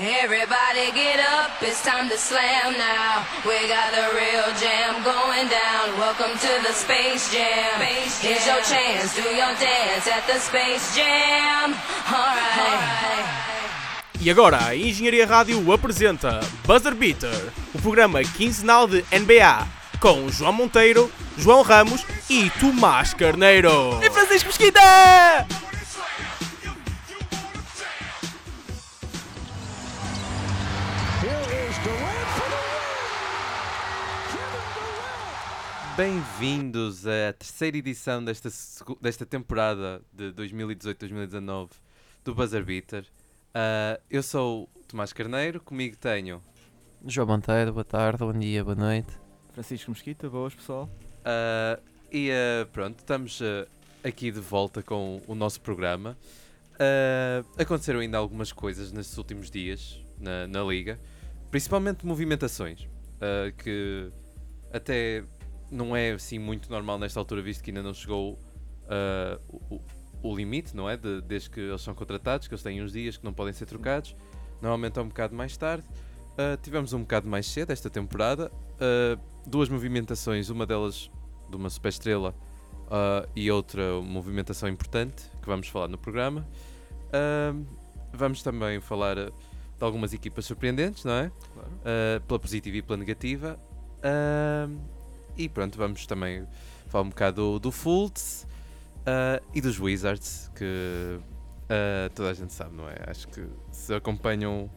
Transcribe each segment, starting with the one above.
Everybody get up, it's time to slam now. We got the real jam going down. Welcome to the Space Jam. Here's your chance, do your dance at the Space Jam. Alright. E agora a Engenharia Rádio apresenta Buzzer Beater, o programa quinzenal de NBA, com João Monteiro, João Ramos e Tomás Carneiro. E Francisco Mesquita! Bem-vindos à terceira edição desta, desta temporada de 2018-2019 do Buzzer Beater. Ah, eu sou o Tomás Carneiro, comigo tenho João Monteiro, boa tarde, bom dia, boa noite. Francisco Mesquita, boas pessoal. Ah, e ah, pronto, estamos aqui de volta com o nosso programa. Aconteceram ainda algumas coisas nestes últimos dias na, na Liga, principalmente movimentações, que até não é assim muito normal nesta altura, visto que ainda não chegou ah, o, o- limite, não é? De- desde que eles são contratados, que eles têm uns dias que não podem ser trocados. Normalmente é um bocado mais tarde. Ah, tivemos um bocado mais cedo esta temporada. Ah, duas movimentações, uma delas de uma superestrela e outra movimentação importante que vamos falar no programa. Vamos também falar de algumas equipas surpreendentes, não é? Claro. Pela positiva e pela negativa. Ah, e pronto, vamos também falar um bocado do, do Fultz ah, e dos Wizards, que ah, toda a gente sabe, não é? Acho que se acompanham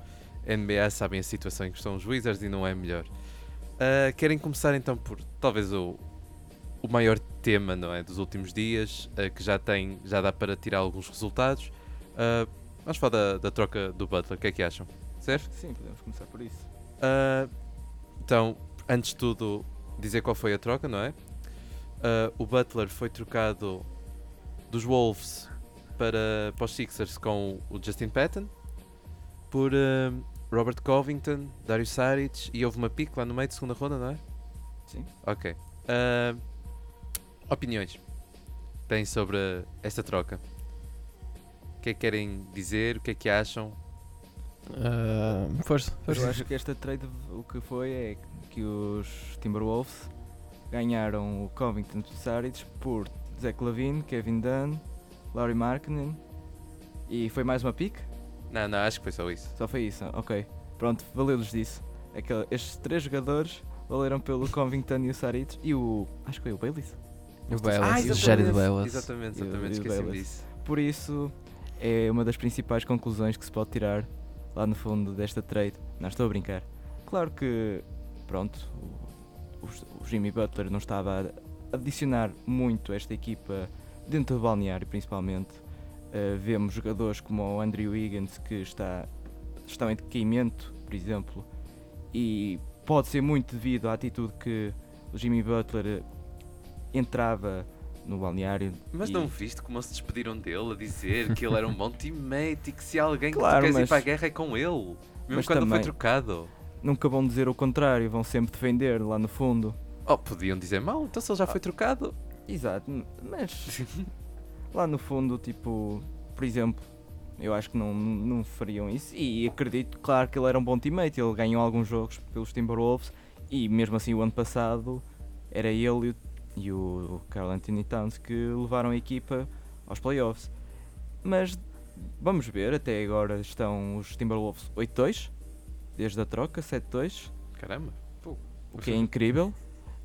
NBA sabem a situação em que estão os Wizards e não é melhor. Ah, querem começar então por talvez o, o maior tema não é, dos últimos dias, ah, que já tem, já dá para tirar alguns resultados. Ah, vamos falar da, da troca do Butler, o que é que acham? Certo? Sim, podemos começar por isso. Então, antes de tudo, dizer qual foi a troca, não é? Ah, o Butler foi trocado dos Wolves para, para os Sixers com o Justin Patton por ah, Robert Covington, Darius Saric e houve uma pick lá no meio de segunda ronda, não é? Sim. Ok. Ah, opiniões têm sobre esta troca? O que é que querem dizer? O que é que acham? Ah, força, Eu acho que esta trade o que foi é que os Timberwolves ganharam o Covington Saric por Zach Lavine, Kevin Dunn, Laurie Markkinen e foi mais uma pick? Não, não, acho que foi só isso. Só foi isso, ok. Pronto, valeu-lhes disso. Aquele, estes três jogadores valeram pelo Covington e o Saric e o. acho que foi o Bayless. Ah, Ah, exatamente. exatamente. Jared Bayless. Exatamente, o- exatamente, e o esqueci-me Bayless. disso. Por isso, é uma das principais conclusões que se pode tirar lá no fundo desta trade. Não estou a brincar. Claro que, pronto, o, o- Jimmy Butler não estava a adicionar muito esta equipa dentro do balneário, principalmente. Uh, vemos jogadores como o Andrew Wiggins que está, estão em decaimento, por exemplo, e pode ser muito devido à atitude que o Jimmy Butler eh, entrava no balneário. Mas e- não viste como se despediram dele a dizer que ele era um bom teammate e que se alguém que Claro, tu queres ir mas- para a guerra é com ele. Mesmo mas quando ele foi também- trocado. nunca vão dizer o contrário, vão sempre defender lá no fundo. Oh, podiam dizer mal, então se ele já foi trocado. Exato, mas lá no fundo, tipo, por exemplo, eu acho que não, não fariam isso e acredito, claro, que ele era um bom teammate, ele ganhou alguns jogos pelos Timberwolves e mesmo assim o ano passado era ele e o, e o Carl Anthony Towns que levaram a equipa aos playoffs. Mas vamos ver, até agora estão os Timberwolves 8-2, desde a troca, 7-2, Caramba. Pô, o que é incrível.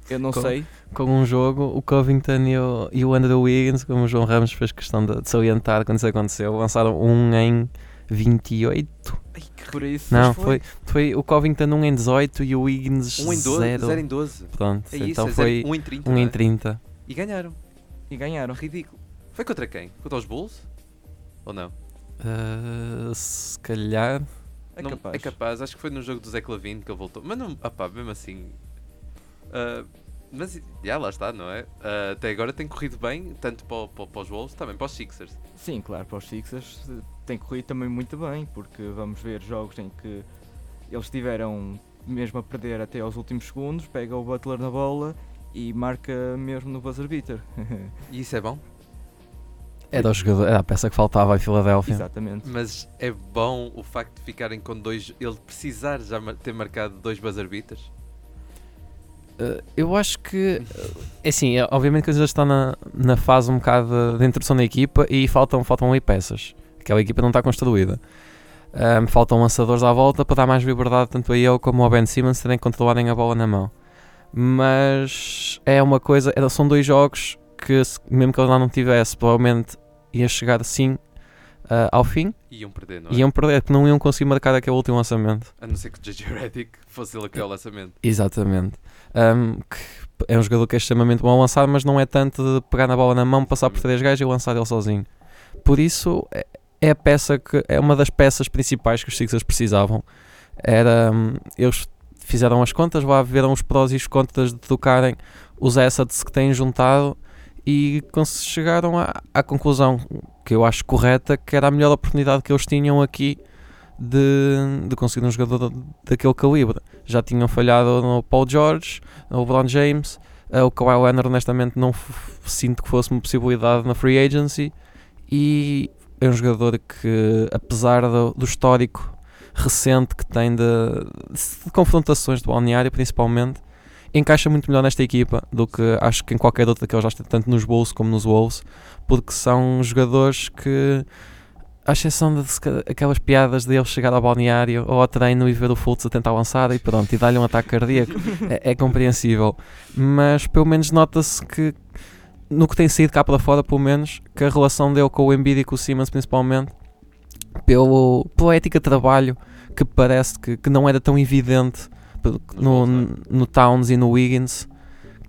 Eu não Com- sei, Com um jogo, o Covington e o, e o Andrew Wiggins, como o João Ramos fez questão de, de salientar quando isso aconteceu, lançaram um em 28. por isso. Não, foi, foi o Covington um em 18 e o Wiggins 1 em 12, 0. 0 em 12. Pronto, É isso, então é foi 1 em 30. 1 não em é? 30. E ganharam. E ganharam. Ridículo. Foi contra quem? Contra os Bulls? Ou não? Uh, se calhar. É Não- capaz. É capaz, acho que foi no jogo do Zé Clavino que ele voltou. Mas não, opá, mesmo assim. ah, mas já lá está, não é? Ah, até agora tem corrido bem, tanto para, para, para os Wolves, também para os Sixers. Sim, claro, para os Sixers eh, tem corrido também muito bem, porque vamos ver jogos em que eles estiveram mesmo a perder até aos últimos segundos, pega o Butler na bola e marca mesmo no buzzer beater. E isso é bom? Era, o jogador, era a peça que faltava em Filadélfia. Exatamente. Mas é bom o facto de ficarem com dois. Ele precisar já ter marcado dois buzzer beaters? Eu acho que, uh, é assim, é, obviamente que já estão na, na fase um bocado de, introdução da equipa e faltam, faltam ali peças. Aquela equipa não está construída. Um, faltam lançadores à volta para dar mais liberdade tanto a ele como ao Ben Simmons terem controlarem a bola na mão. Mas é uma coisa, era- são dois jogos que mesmo que ele lá não tivesse, provavelmente ia chegar assim uh, ao fim Iam perder, não é? iam perder, porque não iam conseguir marcar aquele último lançamento. A não ser que o JJ Redick fosse ele a criar o lançamento. Exatamente. Um, que é um jogador que é extremamente bom a lançar, mas não é tanto de pegar na bola na mão, passar por três gajos e lançar ele sozinho. Por isso, é- é a peça que é uma das peças principais que os Sixers precisavam. Era, hum, eles fizeram as contas, lá viram os prós e os contras de tocarem os assets que têm juntado e chegaram à, à conclusão que eu acho correta, que era a melhor oportunidade que eles tinham aqui de, de conseguir um jogador daquele calibre. Já tinham falhado no Paul George, no LeBron James, eh, o Kawhi Leonard honestamente não sinto que fosse uma possibilidade na free agency e é um jogador que apesar do, do histórico recente que tem de, de confrontações do balneário principalmente encaixa muito melhor nesta equipa do que acho que em qualquer outra que ele já tanto nos Bulls como nos Wolves porque são jogadores que à exceção de se ca- aquelas piadas de ele chegar ao balneário ou ao treino e ver o Fultz a tentar lançar e pronto, e dar-lhe um ataque cardíaco, é, é compreensível. Mas pelo menos nota-se que no que tem saído cá para fora, pelo menos, que a relação dele com o Embiid e com o Simmons principalmente, pelo, pela ética de trabalho que parece que, que não era tão evidente no, no Towns e no Wiggins,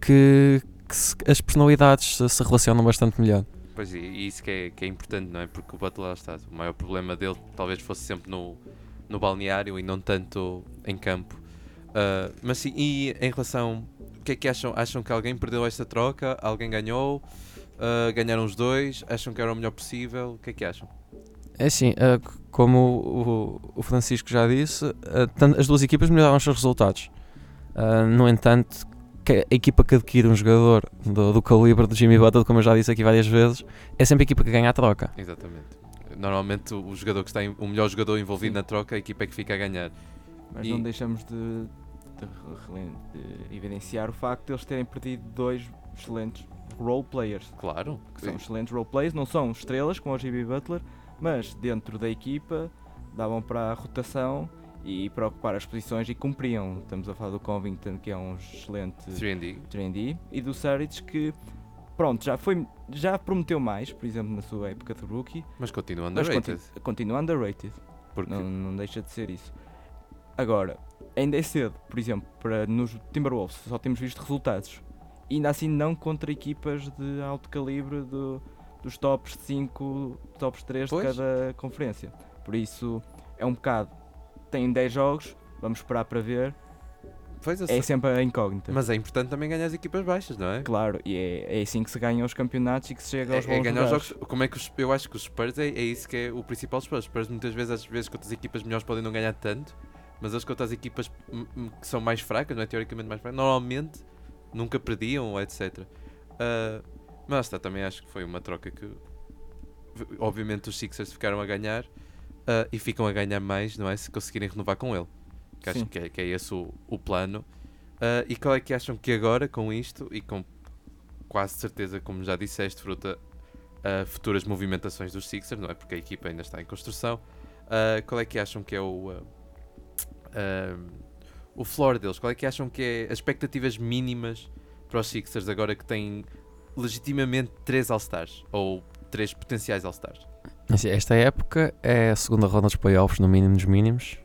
que, que se- as personalidades se, relacionam bastante melhor. Pois e, e isso que é, que é importante, não é? Porque o Butler está. O maior problema dele talvez fosse sempre no, no balneário e não tanto em campo. Ah, mas sim, e em relação. O que é que acham? Acham que alguém perdeu esta troca? Alguém ganhou? Ah, ganharam os dois? Acham que era o melhor possível? O que é que acham? É assim, eh, como o, o Francisco já disse, eh, as duas equipas melhoraram os seus resultados. Eh, no entanto, que a equipa que adquire um jogador do, do calibre do Jimmy Butler, como eu já disse aqui várias vezes, é sempre a equipa que ganha a troca. Exatamente. Normalmente o jogador que está em- o melhor jogador envolvido Sim. na troca, a equipa é que fica a ganhar. Mas E- não deixamos de, de de evidenciar o facto de eles terem perdido dois excelentes role players. Claro. Que são excelentes role players, não são estrelas como o Jimmy Butler, mas dentro da equipa davam para a rotação e para ocupar as posições e cumpriam. Estamos a falar do Covington, que é um excelente 3D. trendy, e do Saric, que pronto, já, foi, já prometeu mais, por exemplo, na sua época de rookie, Mas continua mas underrated. conti- continua underrated. Porque Não, não deixa de ser isso. Agora, ainda é cedo, por exemplo, para nos Timberwolves só temos visto resultados. E ainda assim não contra equipas de alto calibre do- dos tops 5, tops 3 Pois. de cada conferência. Por isso é um bocado. Tem 10 jogos, vamos esperar para ver. É sempre a incógnita. Mas é importante também ganhar as equipas baixas, não é? Claro, e é, é assim que se ganham os campeonatos e que se chega aos É, é bons ganhar os lugares. jogos. Como é que os, eu acho que os Spurs é, é isso que é o principal dos Spurs. Os Spurs muitas vezes, às vezes, contra as equipas melhores podem não ganhar tanto, mas as contra as equipas hum, hum, que são mais fracas, não é? Teoricamente mais fracas, normalmente nunca perdiam, etc. Ah, mas também acho que foi uma troca que obviamente os Sixers ficaram a ganhar ah, e ficam a ganhar mais, não é? Se conseguirem renovar com ele. Que acho que é, que é esse o, o plano. Ah, e qual é que acham que agora, com isto, e com quase certeza, como já disseste, fruta a futuras movimentações dos Sixers, não é? Porque a equipa ainda está em construção. Ah, qual é que acham que é o, o floor deles? Qual é que acham que é as expectativas mínimas para os Sixers agora que têm legitimamente três All-Stars? Ou três potenciais All-Stars? Assim, Esta época é a segunda ronda dos playoffs, no mínimo dos mínimos,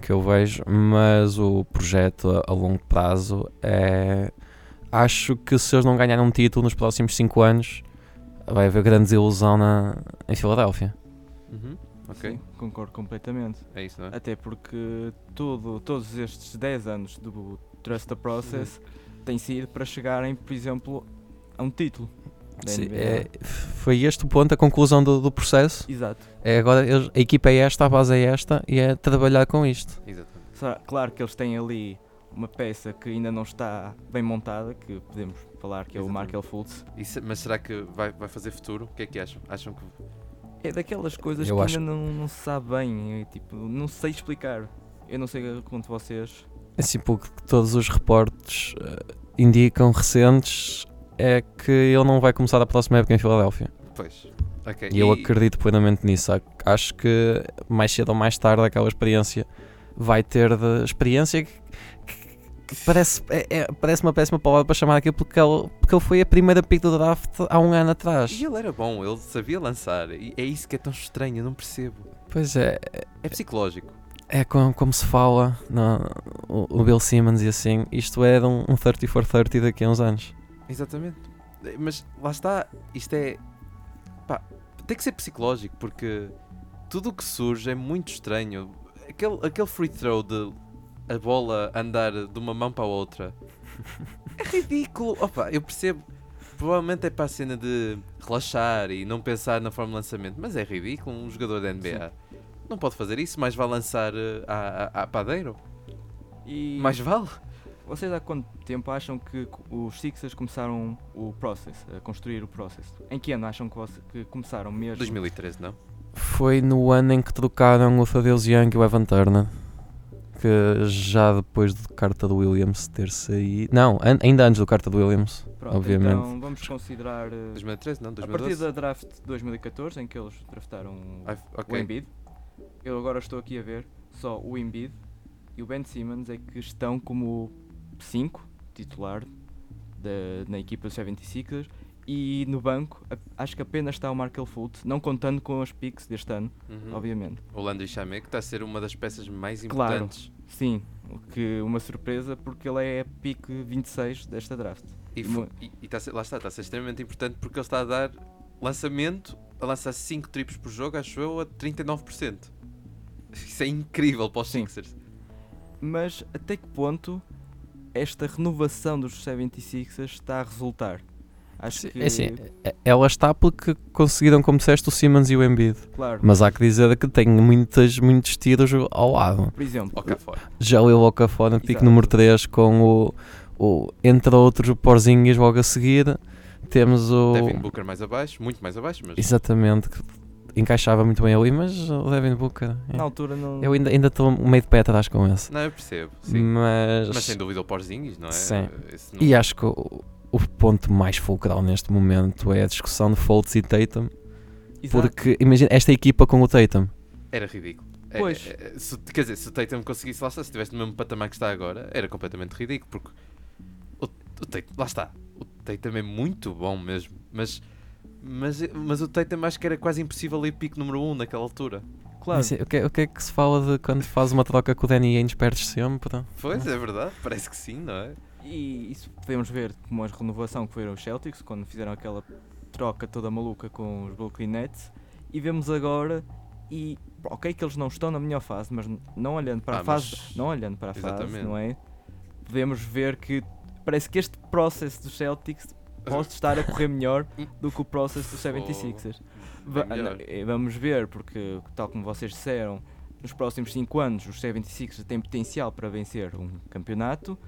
que eu vejo, mas o projeto a, longo prazo é. Acho que se eles não ganharem um título nos próximos 5 anos, vai haver grande desilusão na, em Filadélfia. Uhum, Ok, Sim, concordo completamente. é isso, não é? Até porque tudo, todos estes 10 anos do Trust the Process têm sido para chegarem, por exemplo, a um título. Sim, é- foi este o ponto, a conclusão do, do processo. Exato. É agora eles- a equipa é esta, a base é esta e é trabalhar com isto. Exatamente. Sa- Claro que eles têm ali uma peça que ainda não está bem montada, que podemos falar que é o Exatamente. Markel Fultz. Se- mas será que vai, vai fazer futuro? O que é que acham? Acham que. É daquelas coisas Eu que acho- ainda não, não se sabe bem, tipo, não sei explicar. Eu não sei quanto vocês. Assim, pelo que todos os reportes eh, indicam recentes é que ele não vai começar a próxima época em Filadélfia. Pois. Ok. E eu acredito plenamente nisso. Ac- Acho que mais cedo ou mais tarde aquela experiência vai ter de experiência que, que- parece, é, é- parece uma péssima palavra para chamar aquilo porque ele, porque ele foi a primeira pick do draft há um ano atrás. E ele era bom, ele sabia lançar. E é isso que é tão estranho, eu não percebo. Pois é, É psicológico. é como, como se fala no, o, o Bill Simmons e assim, isto é de um, um 30 for 30 daqui a uns anos. Exatamente. Mas lá está, isto é. Pá, tem que ser psicológico porque tudo o que surge é muito estranho. Aquele, aquele free throw de a bola andar de uma mão para a outra é ridículo. Opa, eu percebo. Provavelmente é para a cena de relaxar e não pensar na forma de lançamento, mas é ridículo. Um jogador da NBA não pode fazer isso, mais vale lançar a, a, a padeiro. E Mais vale. Vocês há quanto tempo acham que os Sixers começaram o process, a construir o process? Em que ano acham que, você- que começaram mesmo? 2013, não? Foi no ano em que trocaram o Thaddeus Young e o Evan Turner. Que já depois de carta do Williams ter saído. Não, an- ainda antes do carta do Williams. Pronto, obviamente. Então vamos considerar eh, 2013, não? a partir 2012? da draft de 2014 em que eles draftaram Ai, o ok. Embiid. Eu agora estou aqui a ver só o Embiid e o Ben Simmons é que estão como 5 titular da, na equipa dos 76ers e no banco a- acho que apenas está o Markel Fultz, não contando com as picks deste ano, Uhum. obviamente. O Landry que está a ser uma das peças mais Claro. importantes. Sim, o que uma surpresa porque ele é pick 26 desta draft. E, e, e ser- lá está, está a ser extremamente importante porque ele está a dar lançamento, a lançar 5 triplos por jogo, acho eu, a 39%. Isso é incrível para os. Sixers. Mas até que ponto esta renovação dos 76ers está a resultar? Acho que, É assim, é- ela está porque conseguiram, como disseste, o Simmons e o Embiid. claro, Mas há que dizer que tem muitas, muitos tiros ao lado. por exemplo, cá fora. Jalil Okafor no Exato. número 3 com o, o entre outros o Porzinhas logo a seguir. Temos o Devin Booker mais abaixo, muito mais abaixo, mas exatamente que encaixava muito bem ali, mas o Devin Booker é. na altura não. eu ainda ainda estou meio de pé atrás com esse. não, eu percebo. Sim. Mas, Mas sem dúvida o Porzingis, não é? Sim. Não- e acho que o, o ponto mais fulcral neste momento é a discussão de Fultz e Tatum, Exato. porque imagina esta equipa com o Tatum. Era ridículo. É- Pois. é- é- se- quer dizer, se o Tatum conseguisse lá estar, se estivesse no mesmo patamar que está agora, era completamente ridículo, porque o, o Tatum, lá está, o Tatum é muito bom mesmo, mas, mas, mas o Tatum acho que era quase impossível ir pico número 1 um naquela altura. Claro, o, que, é- o que é que se fala de quando faz uma troca com o Danny Ainge perdes sempre? Pois, é verdade, parece que sim, não é? e isso podemos ver como a renovação que foram os Celtics, quando fizeram aquela troca toda maluca com os Brooklyn Nets, e vemos agora, e ok que eles não estão na melhor fase, mas não olhando para Ah, a fase, não olhando para a fase, Exatamente. não é? Podemos ver que parece que este processo dos Celtics pode estar a correr melhor do que o processo dos 76ers. Va- eh, vamos ver, porque tal como vocês disseram, nos próximos 5 anos os 76ers têm potencial para vencer um campeonato,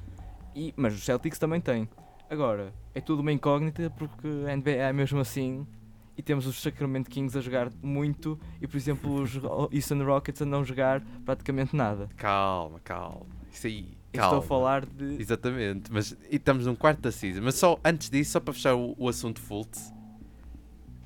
e, mas os Celtics também têm. Agora, é tudo uma incógnita porque a NBA é mesmo assim e temos os Sacramento Kings a jogar muito e, por exemplo, os Houston Rockets a não jogar praticamente nada. Calma, calma, isso aí, calma. Estou a falar de. Exatamente, mas e estamos num quarto da season. Mas só antes disso, só para fechar o, o assunto Fultz,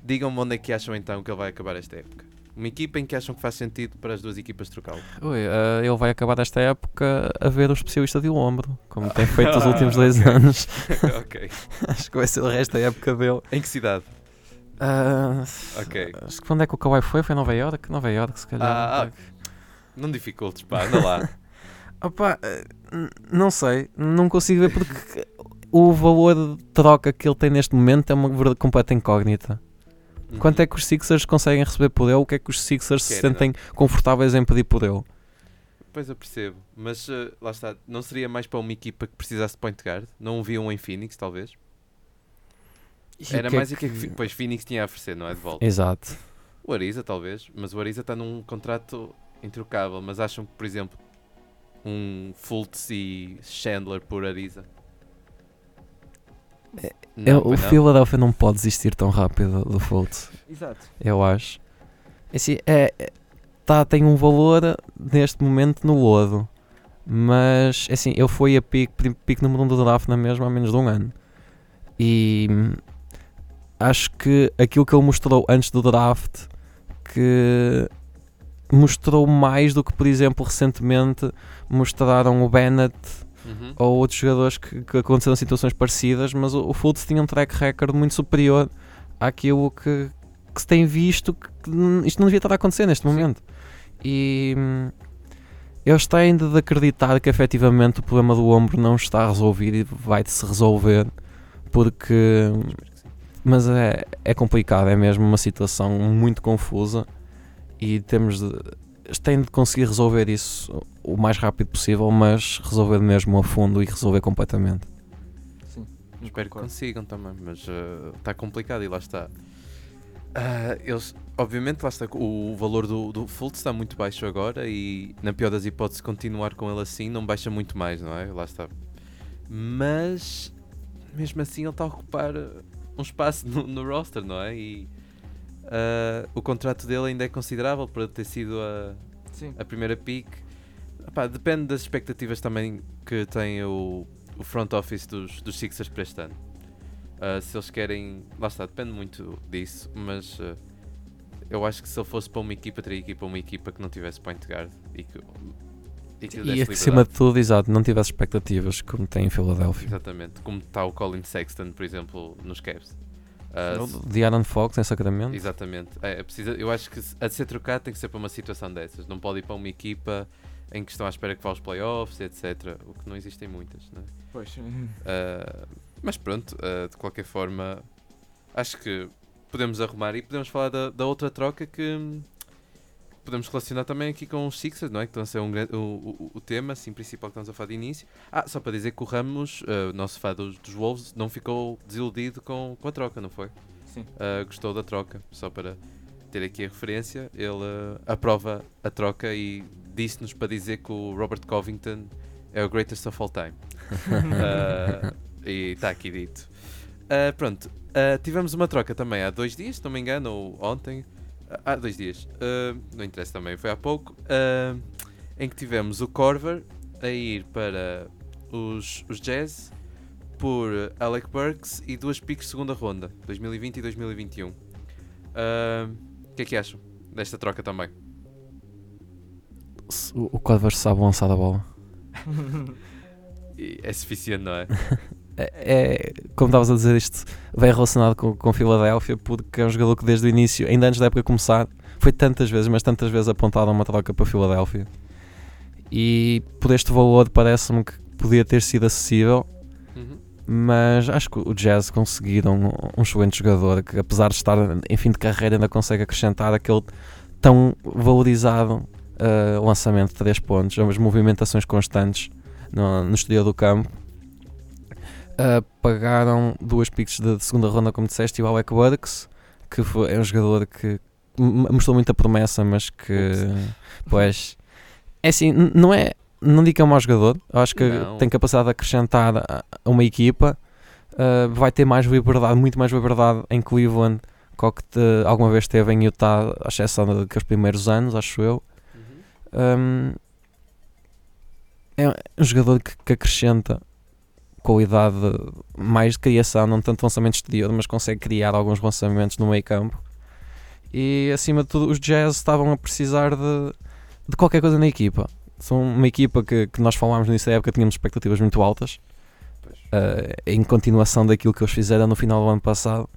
digam-me onde é que acham então que ele vai acabar esta época. Uma equipa em que acham que faz sentido para as duas equipas trocá-lo. Ui, eh, ele vai acabar esta época a ver um especialista de ombro, como tem feito os últimos dois anos. ok. Acho que vai ser o resto da época dele. Em que cidade? Ah, Ok. Acho que onde é que o Kawhi foi? Foi em Nova York? Nova York, se calhar. Ah, ah, não dificultes, pá, anda lá. Opa, eh, não sei, não consigo ver porque o valor de troca que ele tem neste momento é uma completa incógnita. Quanto é que os Sixers conseguem receber por ele? O que é que os Sixers se Querem, sentem confortáveis em pedir por ele? Pois eu percebo, mas eh, lá está, não seria mais para uma equipa que precisasse de point guard? Não o viam em Phoenix, talvez? E Era que é mais o que é que Fi- pois Phoenix tinha a oferecer, não é? De volta. Exato. O Ariza, talvez, mas o Ariza está num contrato introcável. Mas acham que, por exemplo, um Fultz e Chandler por Ariza? É, Não, o pois não. Philadelphia não pode desistir tão rápido do Fultz. Exato. eu acho. Assim, é, é- tá, tem um valor neste momento no lodo, mas assim, ele foi a pique, pique número 1 um do draft na mesma há menos de um ano. E acho que aquilo que ele mostrou antes do draft que mostrou mais do que, por exemplo, recentemente mostraram o Bennett Uhum. ou outros jogadores que, que aconteceram situações parecidas, mas o, o Fultz tinha um track record muito superior àquilo que, que se tem visto que, isto não devia estar a acontecer neste momento. E hum, eles têm de acreditar que efetivamente o problema do ombro não está resolvido e vai de se resolver porque sim. mas é, é complicado, é mesmo uma situação muito confusa e temos de, têm de conseguir resolver isso o mais rápido possível, mas resolver mesmo a fundo e resolver completamente. Sim. Espero que consigam também, mas está complicado e lá está. Ah, eles, obviamente, lá está. O valor do, do Fultz está muito baixo agora e, na pior das hipóteses, continuar com ele assim não baixa muito mais, não é? Lá está. Mas, mesmo assim, ele está a ocupar uh, um espaço no, no roster, não é? E ah, o contrato dele ainda é considerável para ter sido a, Sim. a primeira pick. Epá, depende das expectativas também que tem o, o front office dos, dos Sixers para este ano. Ah, se eles querem. Lá está, depende muito disso, mas ah, eu acho que se ele fosse para uma equipa, teria que ir para uma equipa que não tivesse point guard e que, e que E acima de tudo, exato, não tivesse expectativas como tem em Filadélfia. Exatamente, como está o Colin Sexton, por exemplo, nos Cavs. Se- De Aaron Fox em Sacramento. Exatamente. É, é preciso, eu acho que a de ser trocado tem que ser para uma situação dessas. Não pode ir para uma equipa em que estão à espera que vá aos playoffs, etc. O que não existem muitas, né? Pois. Ah, mas pronto, ah, de qualquer forma, acho que podemos arrumar e podemos falar da, da outra troca que podemos relacionar também aqui com os Sixers, não é? Que estão a ser um grande, o, o, o tema assim, principal que estamos a falar de início. Ah, só para dizer que o Ramos, o nosso fã dos, dos Wolves, não ficou desiludido com, com a troca, não foi? Sim. Uh, gostou da troca, só para ter aqui a referência. Ele uh, aprova a troca e disse-nos para dizer que o Robert Covington é o greatest of all time. Uh, e está aqui dito. Uh, pronto, uh, tivemos uma troca também há dois dias, se não me engano, ou ontem. Há dois dias, Uh, não interessa também, foi há pouco. uh, em que tivemos o Corver a ir para os, os Jazz por Alec Burks e duas picks de segunda ronda, 2020 e 2021. Ah, O que é que acham desta troca também? O, o Codvers sabe lançar a bola. É suficiente, não? É, é- como estavas a dizer, isto bem relacionado com, com Filadélfia, porque é um jogador que desde o início, ainda antes da época começar, foi tantas vezes, mas tantas vezes apontado a uma troca para Filadélfia. E por este valor parece-me que podia ter sido acessível, Uhum. mas acho que o Jazz conseguiram um, um excelente jogador que, apesar de estar em fim de carreira, ainda consegue acrescentar aquele tão valorizado uh, lançamento de 3 pontos, as movimentações constantes no, no exterior do campo. Uh, pagaram duas picks de, de segunda ronda, como disseste, e o Alec Burks, que foi, é um jogador que mostrou muita promessa, mas que, pois, é assim, não é, não digo que é um mau jogador, acho que Não. tem capacidade de acrescentar a, a uma equipa, uh, vai ter mais liberdade, muito mais liberdade em Cleveland que o que te- alguma vez teve em Utah, à exceção daqueles primeiros anos, acho eu. Um, é um jogador que, que acrescenta qualidade mais de criação, não tanto lançamento exterior, mas consegue criar alguns lançamentos no meio campo. E acima de tudo, os Jazz estavam a precisar de, de qualquer coisa na equipa. São uma equipa que, que nós falámos da época, tínhamos expectativas muito altas, eh, em continuação daquilo que eles fizeram no final do ano passado.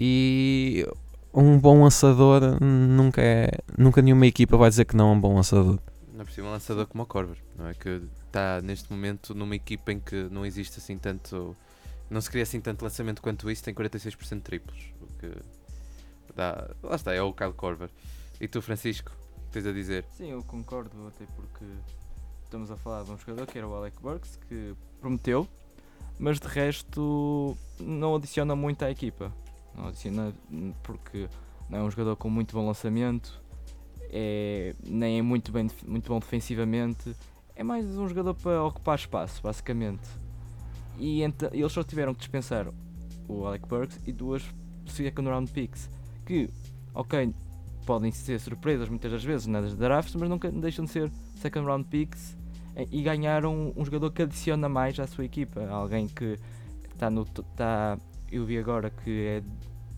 E um bom lançador nunca é. Nunca nenhuma equipa vai dizer que não é um bom lançador. Não é possível um lançador como o Corver, não é? Que está neste momento numa equipa em que não existe assim tanto. Não se cria assim tanto lançamento quanto isso, tem 46% de triplos. O que dá. Lá está, é o Kyle Corver. E tu, Francisco, o que tens a dizer? Sim, eu concordo, até porque estamos a falar de um jogador que era o Alec Burks, que prometeu, mas de resto não adiciona muito à equipa. Não adiciona porque não é um jogador com muito bom lançamento, é, nem é muito, bem, muito bom defensivamente, é mais um jogador para ocupar espaço, basicamente. E eles só tiveram que dispensar o Alec Burks e duas second round picks. Que, ok, podem ser surpresas muitas das vezes nas drafts, mas nunca deixam de ser second round picks eh, e ganharam um jogador que adiciona mais à sua equipa. Alguém que está no. Tá, eu vi agora que é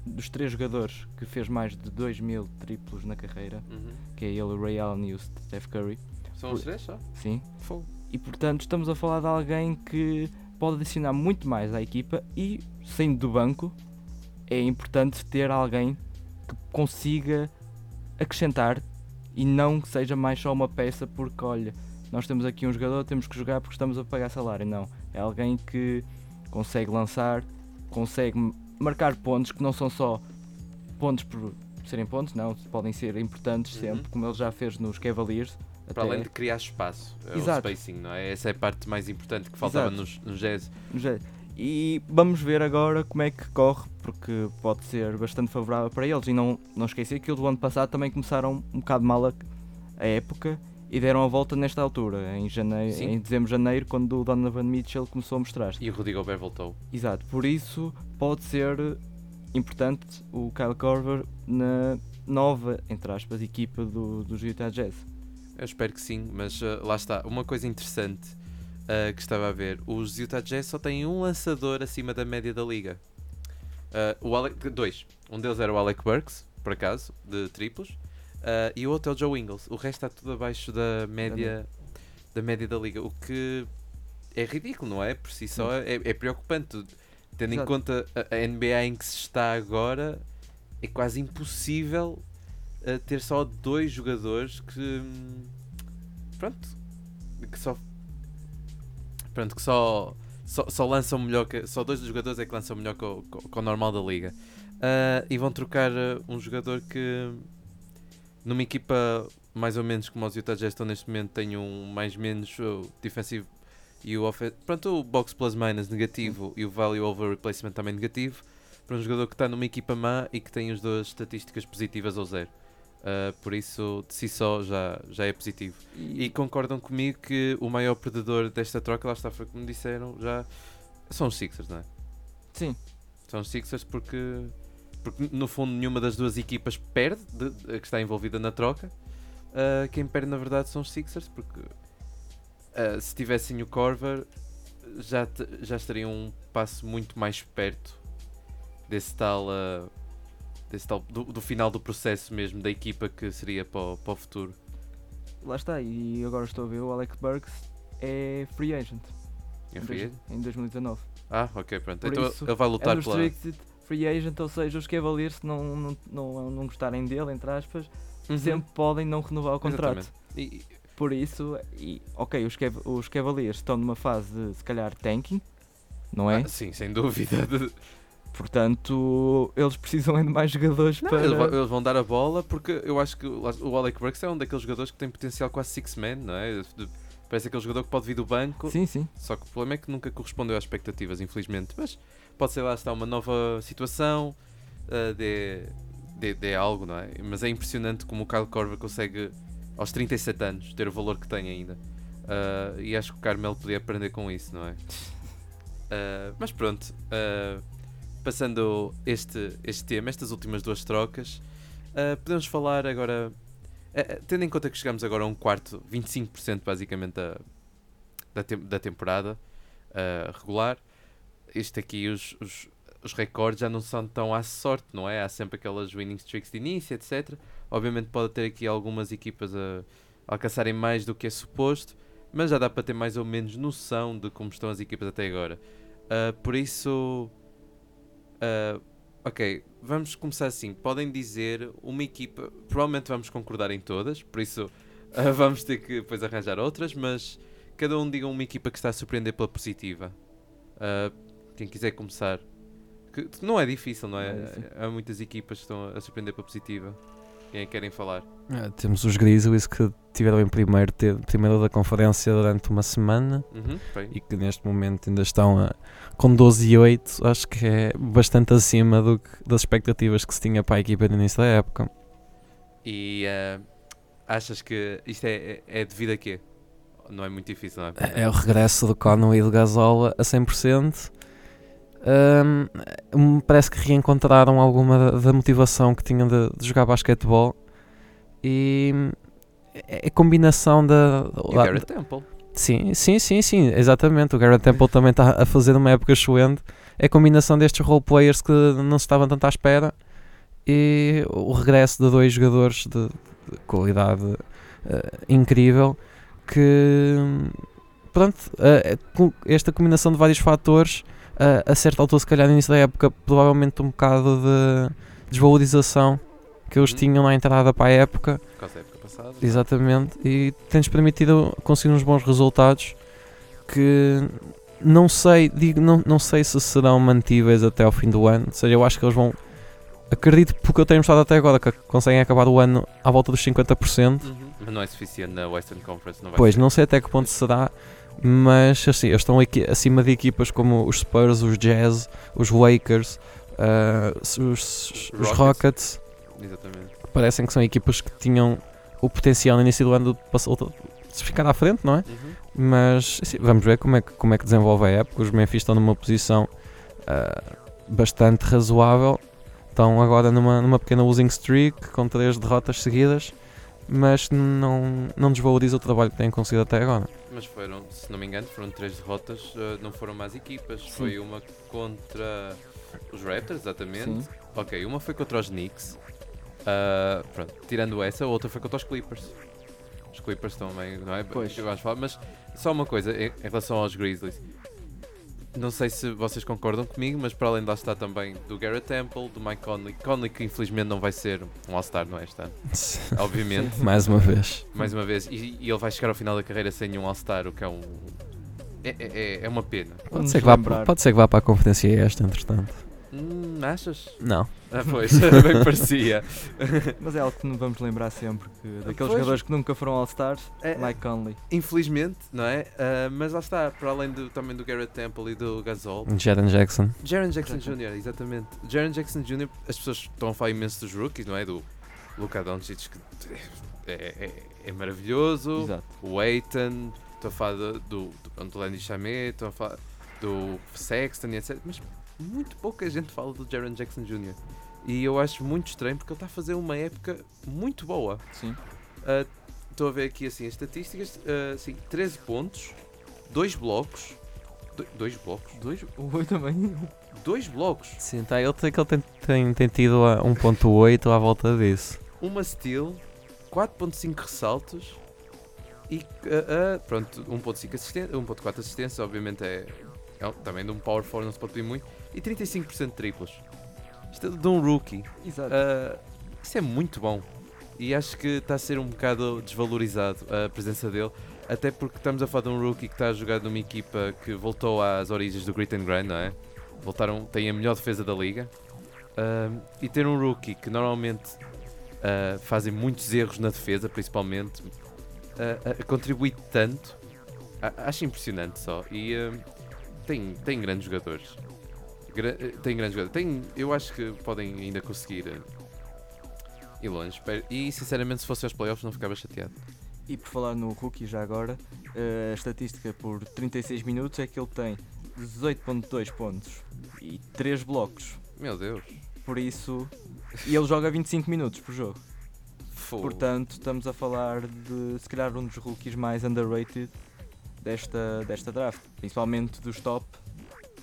dos três jogadores que fez mais de 2 mil triplos na carreira, Uhum. que é ele, o Ray Allen e o Steph Curry. São os três só? Sim. Fogo. E portanto estamos a falar de alguém que pode adicionar muito mais à equipa e saindo do banco é importante ter alguém que consiga acrescentar e não que seja mais só uma peça porque olha, nós temos aqui um jogador, temos que jogar porque estamos a pagar salário. Não, é alguém que consegue lançar, consegue marcar pontos que não são só pontos por serem pontos, não, podem ser importantes Uhum. sempre, como ele já fez nos Cavaliers. Para até- além de criar espaço, é Exato. o spacing, não é? Essa é a parte mais importante que faltava nos, nos jazz. Já- E vamos ver agora como é que corre, porque pode ser bastante favorável para eles. E não, não esquecer que eles do ano passado também começaram um bocado mal a, a época e deram a volta nesta altura, em, janeiro, Sim. em dezembro, janeiro, quando o Donovan Mitchell começou a mostrar. E o Rudy Gobert voltou. Exato, por isso pode ser importante o Kyle Korver na nova, entre aspas, equipa do, dos Utah Jazz. Eu espero que sim, mas uh, lá está. Uma coisa interessante uh, que estava a ver: os Utah Jazz só têm um lançador acima da média da liga. Uh, o Alec, dois. Um deles era o Alec Burks, por acaso, de triplos, e o outro é o Joe Ingles. O resto está tudo abaixo da média da média da liga, o que é ridículo, não é? Por si só é, é preocupante. Tendo em Exato. conta a, a NBA em que se está agora, é quase impossível uh, ter só dois jogadores que. hum, Pronto. Que só. Pronto, que só. Só, só lançam melhor que. Só dois jogadores é que lançam melhor que o, o- normal da liga. Uh, e vão trocar uh, um jogador que. Numa equipa mais ou menos como os Utah Jazz estão neste momento, tem um mais menos uh, defensivo e o offen- Pronto, o box plus minus negativo e o value over replacement também negativo. Para um jogador que está numa equipa má e que tem as duas estatísticas positivas ou zero. Uh, por isso, de si só, já, já é positivo. E concordam comigo que o maior perdedor desta troca, lá está, foi como disseram, já são os Sixers, não é? Sim, São os Sixers porque, porque no fundo nenhuma das duas equipas perde, de- de- que está envolvida na troca. Uh, quem perde na verdade são os Sixers porque uh, se tivessem o Corver já, já estariam um passo muito mais perto desse tal, desse tal do, do final do processo mesmo da equipa que seria para o, para o futuro. lá está. E agora estou a ver o Alec Burks é free agent É em free agent? em 2019. Ah, ok, pronto. Por Então isso, ele vai É lutar um pela. free agent, ou seja, os Cavaliers se não, não, não, não gostarem dele, entre aspas, Uhum. sempre podem não renovar o contrato. E- Por isso, e, ok, os, Cav os Cavaliers estão numa fase de se calhar tanking, não é? ah, sim, sem dúvida. Portanto, eles precisam ainda de mais jogadores Não, para. eles, vão, eles vão dar a bola porque eu acho que o Alec Burks é um daqueles jogadores que tem potencial quase six-man, não é? Parece aquele jogador que pode vir do banco, Sim, sim. só que o problema é que nunca correspondeu às expectativas, infelizmente. Mas pode ser lá está uma nova situação, ah, de, de, de algo, não é? Mas é impressionante como o Kyle Korver consegue, aos 37 anos, ter o valor que tem ainda. Ah, e acho que o Carmelo podia aprender com isso, não é? Ah, mas pronto, ah, passando este, este tema, estas últimas duas trocas, ah, podemos falar agora, ah, tendo em conta que chegamos agora a um quarto, 25% basicamente da, da, tem- da temporada regular, isto aqui, os, os, os recordes já não são tão à sorte, não é? Há sempre aquelas winning streaks de início, etc. Obviamente pode ter aqui algumas equipas a alcançarem mais do que é suposto, mas já dá para ter mais ou menos noção de como estão as equipas até agora. Ah, por isso, ah, ok, vamos começar assim. Podem dizer uma equipa, provavelmente vamos concordar em todas, por isso ah, vamos ter que depois arranjar outras, mas cada um diga uma equipa que está a surpreender pela positiva. Ah, quem quiser começar. Que não é difícil, não é? É difícil. Há muitas equipas que estão a surpreender pela positiva. Quem é que querem falar? Ah, temos os Grizzlies que tiveram em primeiro, primeiro da conferência durante uma semana Uhum, e que neste momento ainda estão a- com 12 e 8. Acho que é bastante acima do que- das expectativas que se tinha para a equipa no início da época. E ah, achas que isto é, é, é devido a quê? não é muito difícil, não é? É é o regresso do Conway e do Gasol a 100%. Me parece que reencontraram alguma da, da motivação que tinham de, de jogar basquetebol e é a combinação da. E da- Garrett Temple. sim, sim, sim, sim, exatamente. O Garrett Temple também está a fazer uma época excelente. É a combinação destes role players que não se estavam tanto à espera e o regresso de dois jogadores de, de qualidade eh, incrível que pronto, com esta combinação de vários fatores eh, a certa altura se calhar no início da época provavelmente um bocado de desvalorização que eles Uhum. tinham na entrada para a época Por causa da época passada. Exatamente, e tem-nos permitido conseguir uns bons resultados que não sei, digo, não, não sei se serão mantíveis até ao fim do ano. Ou seja, eu acho que eles vão. Acredito porque eu tenho mostrado até agora que conseguem acabar o ano à volta dos 50%. Uhum. Mas não é suficiente na Western Conference. Não vai Pois, ser. não sei até que ponto será, mas assim, eles estão aqui acima de equipas como os Spurs, os Jazz, os Lakers, ah, os, os Rockets. Rockets. Exatamente. Parecem que são equipas que tinham o potencial no início do ano de de ficar à frente, não é? Uhum. Mas assim, vamos ver como é, que, como é que desenvolve a época. Os Memphis estão numa posição ah, bastante razoável. Estão agora numa, numa pequena losing streak com três derrotas seguidas, mas não, não desvaloriza o trabalho que têm conseguido até agora. Mas foram, se não me engano, foram três derrotas, uh, não foram mais equipas. Foi uma contra os Raptors, exatamente. Sim. Ok, uma foi contra os Knicks. Uh, pronto, tirando essa, a outra foi contra os Clippers. Os Clippers também, não é? Pois. Eu acho falar, mas só uma coisa em relação aos Grizzlies. Não sei se vocês concordam comigo, mas para além de lá está também do Garrett Temple, do Mike Conley. Conley que infelizmente não vai ser um All-Star, não é este ano? Obviamente. Mais uma vez. mais uma vez, e, e ele vai chegar ao final da carreira sem nenhum All-Star, o que é um. É, é, é- uma pena. Pode ser, que vá, pode ser que vá para a conferência esta, entretanto. Hum, achas? Não. Ah, pois, bem que parecia. Mas é algo que vamos lembrar sempre, que daqueles Pois. jogadores que nunca foram All-Stars, É, Mike Conley. Infelizmente, não é? Ah, mas lá está, para além do, também do Garrett Temple e do Gasol. Jaden Jackson. Jaron Jackson Jr., exatamente. Jaron Jackson Jr., as pessoas estão a falar imenso dos rookies, não é? Do Luka Doncic, que é, é, é maravilhoso. Exato. o Aiton, estou a falar do, do, do Antoine Chamet, estou a falar do Sexton e etc. Mas muito pouca gente fala do Jaron Jackson Jr. E eu acho muito estranho porque ele está a fazer uma época muito boa. Sim. Ah, Estou a ver aqui assim as estatísticas: ah, assim, 13 pontos, 2 blocos. 2 blocos? Dois, o oito também. 2 blocos, Sim, tá, ele, tem, que ele tem, tem, tem tido a 1.8 à volta disso. uma steal, 4.5 ressaltos e ah, ah, pronto, 1.5 assistência, 1.4 assistências, obviamente é, é também de um power forward, não se pode pedir muito, e 35% de triplos. Isto é de um rookie. Exato. Ah, isso é muito bom. E acho que está a ser um bocado desvalorizado a presença dele, até porque estamos a falar de um rookie que está a jogar numa equipa que voltou às origens do Grit and Grind, não é? Voltaram, tem a melhor defesa da liga. Ah, e ter um rookie que normalmente ah, fazem muitos erros na defesa, principalmente, ah, contribui tanto. Acho impressionante só. E tem, tem grandes jogadores. Tem grandes jogadores. Tem, eu acho que podem ainda conseguir eh, ir longe. E sinceramente, se fosse aos playoffs, não ficava chateado. E por falar no rookie já agora, eh, a estatística por 36 minutos é que ele tem 18.2 pontos e 3 blocos. Meu Deus. Por isso. E ele joga 25 minutos por jogo. Portanto, estamos a falar de se calhar um dos rookies mais underrated desta, desta draft. Principalmente dos top.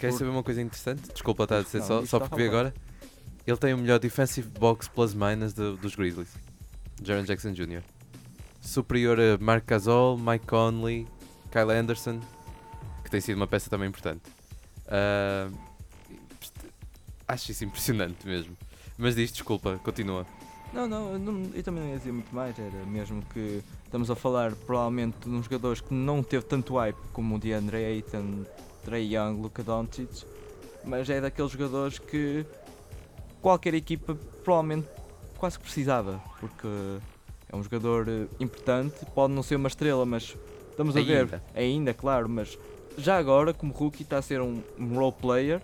Queres saber uma coisa interessante? Desculpa estar a dizer Não, só, só a porque vi agora. Ele tem o melhor defensive box plus minus do- dos Grizzlies. Jaron Jackson Jr. Superior a Mark Gasol, Mike Conley, Kyle Anderson, que tem sido uma peça também importante. Ah, acho isso impressionante mesmo. Mas diz, desculpa, continua. Não, não, eu, não, eu também não ia dizer muito mais. Era mesmo que estamos a falar provavelmente de uns jogadores que não teve tanto hype como o DeAndre Ayton, Trey Young, Luka Doncic. Mas é daqueles jogadores que qualquer equipa provavelmente quase que precisava. Porque é um jogador eh, importante, pode não ser uma estrela, mas estamos a ver Ainda. ainda, claro, mas já agora, como rookie, está a ser um, um role player,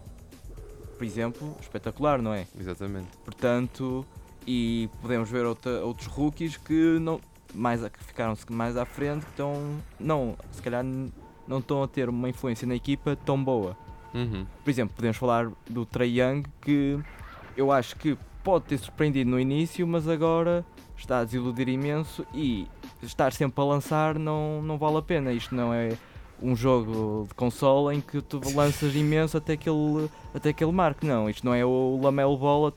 por exemplo, espetacular, não é? Exatamente. Portanto, e podemos ver outra- outros rookies que não, mais que ficaram-se mais à frente, que estão, não, se calhar não estão a ter uma influência na equipa tão boa. Uhum. Por exemplo, podemos falar do Trey Young, que eu acho que pode ter surpreendido no início, mas agora está a desiludir imenso e estar sempre a lançar não, não vale a pena. Isto não é um jogo de console em que tu lanças imenso até que ele, até que ele marque. Não, isto não é o Lamelo Bola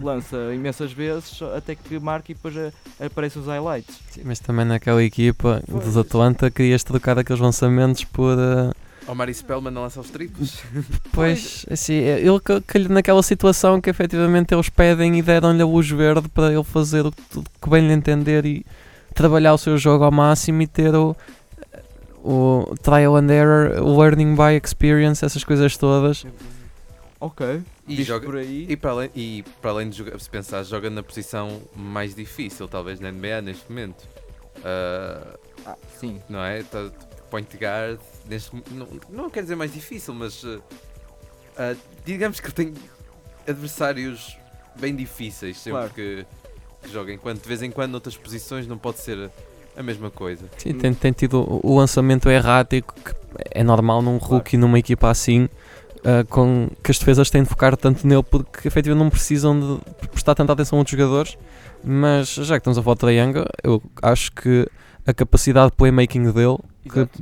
lança imensas vezes até que marque e depois a- aparecem os highlights. Sim, mas também naquela equipa Pois. dos Atlanta querias trocar aqueles lançamentos por. eh, Omar Spellman não lança os triplos. Pois, assim, é- ele calhou naquela situação que efetivamente eles pedem e deram-lhe a luz verde para ele fazer o que bem lhe entender e trabalhar o seu jogo ao máximo e ter o, o trial and error, o learning by experience, essas coisas todas. Ok, E, visto joga, por aí. e, para além, e para além de jogar, se pensar, joga na posição mais difícil, talvez na NBA neste momento. Ah, Ah, sim, não é? Tá- point guard, neste, não, não quer dizer mais difícil, mas ah, digamos que tem adversários bem difíceis sempre Claro. que, que joga, enquanto de vez em quando noutras posições não pode ser a mesma coisa. Sim, tem, tem tido o- o lançamento errático, que é normal num rookie, numa equipa assim, ah, com, que as defesas têm de focar tanto nele porque efetivamente não precisam de prestar tanta atenção a outros jogadores. Mas já que estamos a falar de Triangle, eu acho que a capacidade de playmaking dele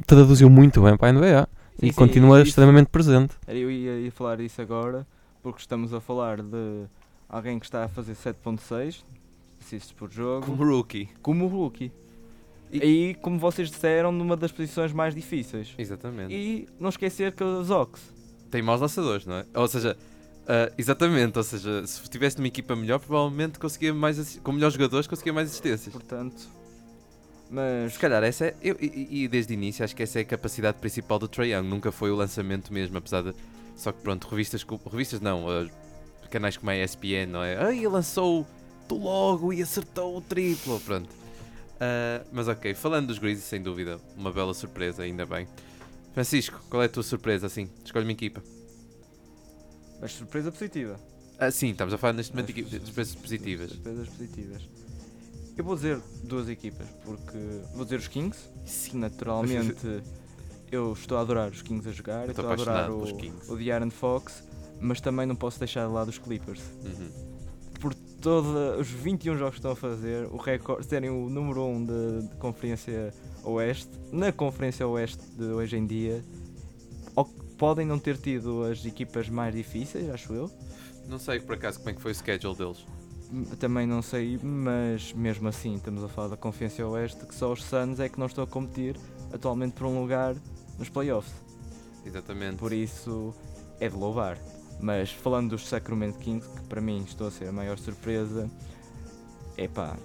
traduziu muito bem para a NBA Sim, e sim, continua isso- extremamente presente. Eu ia, ia falar disso agora, porque estamos a falar de alguém que está a fazer 7.6 assists por jogo, Como como, rookie. o rookie. E- E, como vocês disseram, numa das posições mais difíceis. Exatamente. E não esquecer que os Ox. Tem maus lançadores, não é? Ou seja, ah, exatamente, ou seja, se tivesse uma equipa melhor, provavelmente conseguia mais com melhores jogadores conseguia mais assistências. Portanto, mas Se calhar essa é, eu, e, e desde o início acho que essa é a capacidade principal do Trae Young, nunca foi o lançamento mesmo, apesar de só que pronto, revistas, revistas não, ah, canais como a ESPN, não é? Ai, lançou do logo e acertou o triplo, pronto. Ah, mas ok, falando dos Grizzlies, sem dúvida, uma bela surpresa, ainda bem. Francisco, qual é a tua surpresa assim? Escolhe uma equipa. mas surpresa positiva. Ah, sim, estamos a falar neste momento de surpresas positivas. Surpresas positivas. Eu vou dizer duas equipas, porque vou dizer os Kings, que naturalmente eu estou a adorar os Kings a jogar, eu Estou estou a adorar o, o De'Aaron Fox, mas também não posso deixar de lado os Clippers. Uhum. Todos os 21 jogos que estão a fazer, o recorde, serem o número 1 de, de Conferência Oeste, na Conferência Oeste de hoje em dia, ou- podem não ter tido as equipas mais difíceis, acho eu. Não sei por acaso como é que foi o schedule deles. Também não sei, mas mesmo assim estamos a falar da Conferência Oeste que só os Suns é que não estão a competir atualmente por um lugar nos playoffs. Exatamente. Por isso é de louvar. Mas falando dos Sacramento Kings, que para mim estou a ser a maior surpresa, é pá,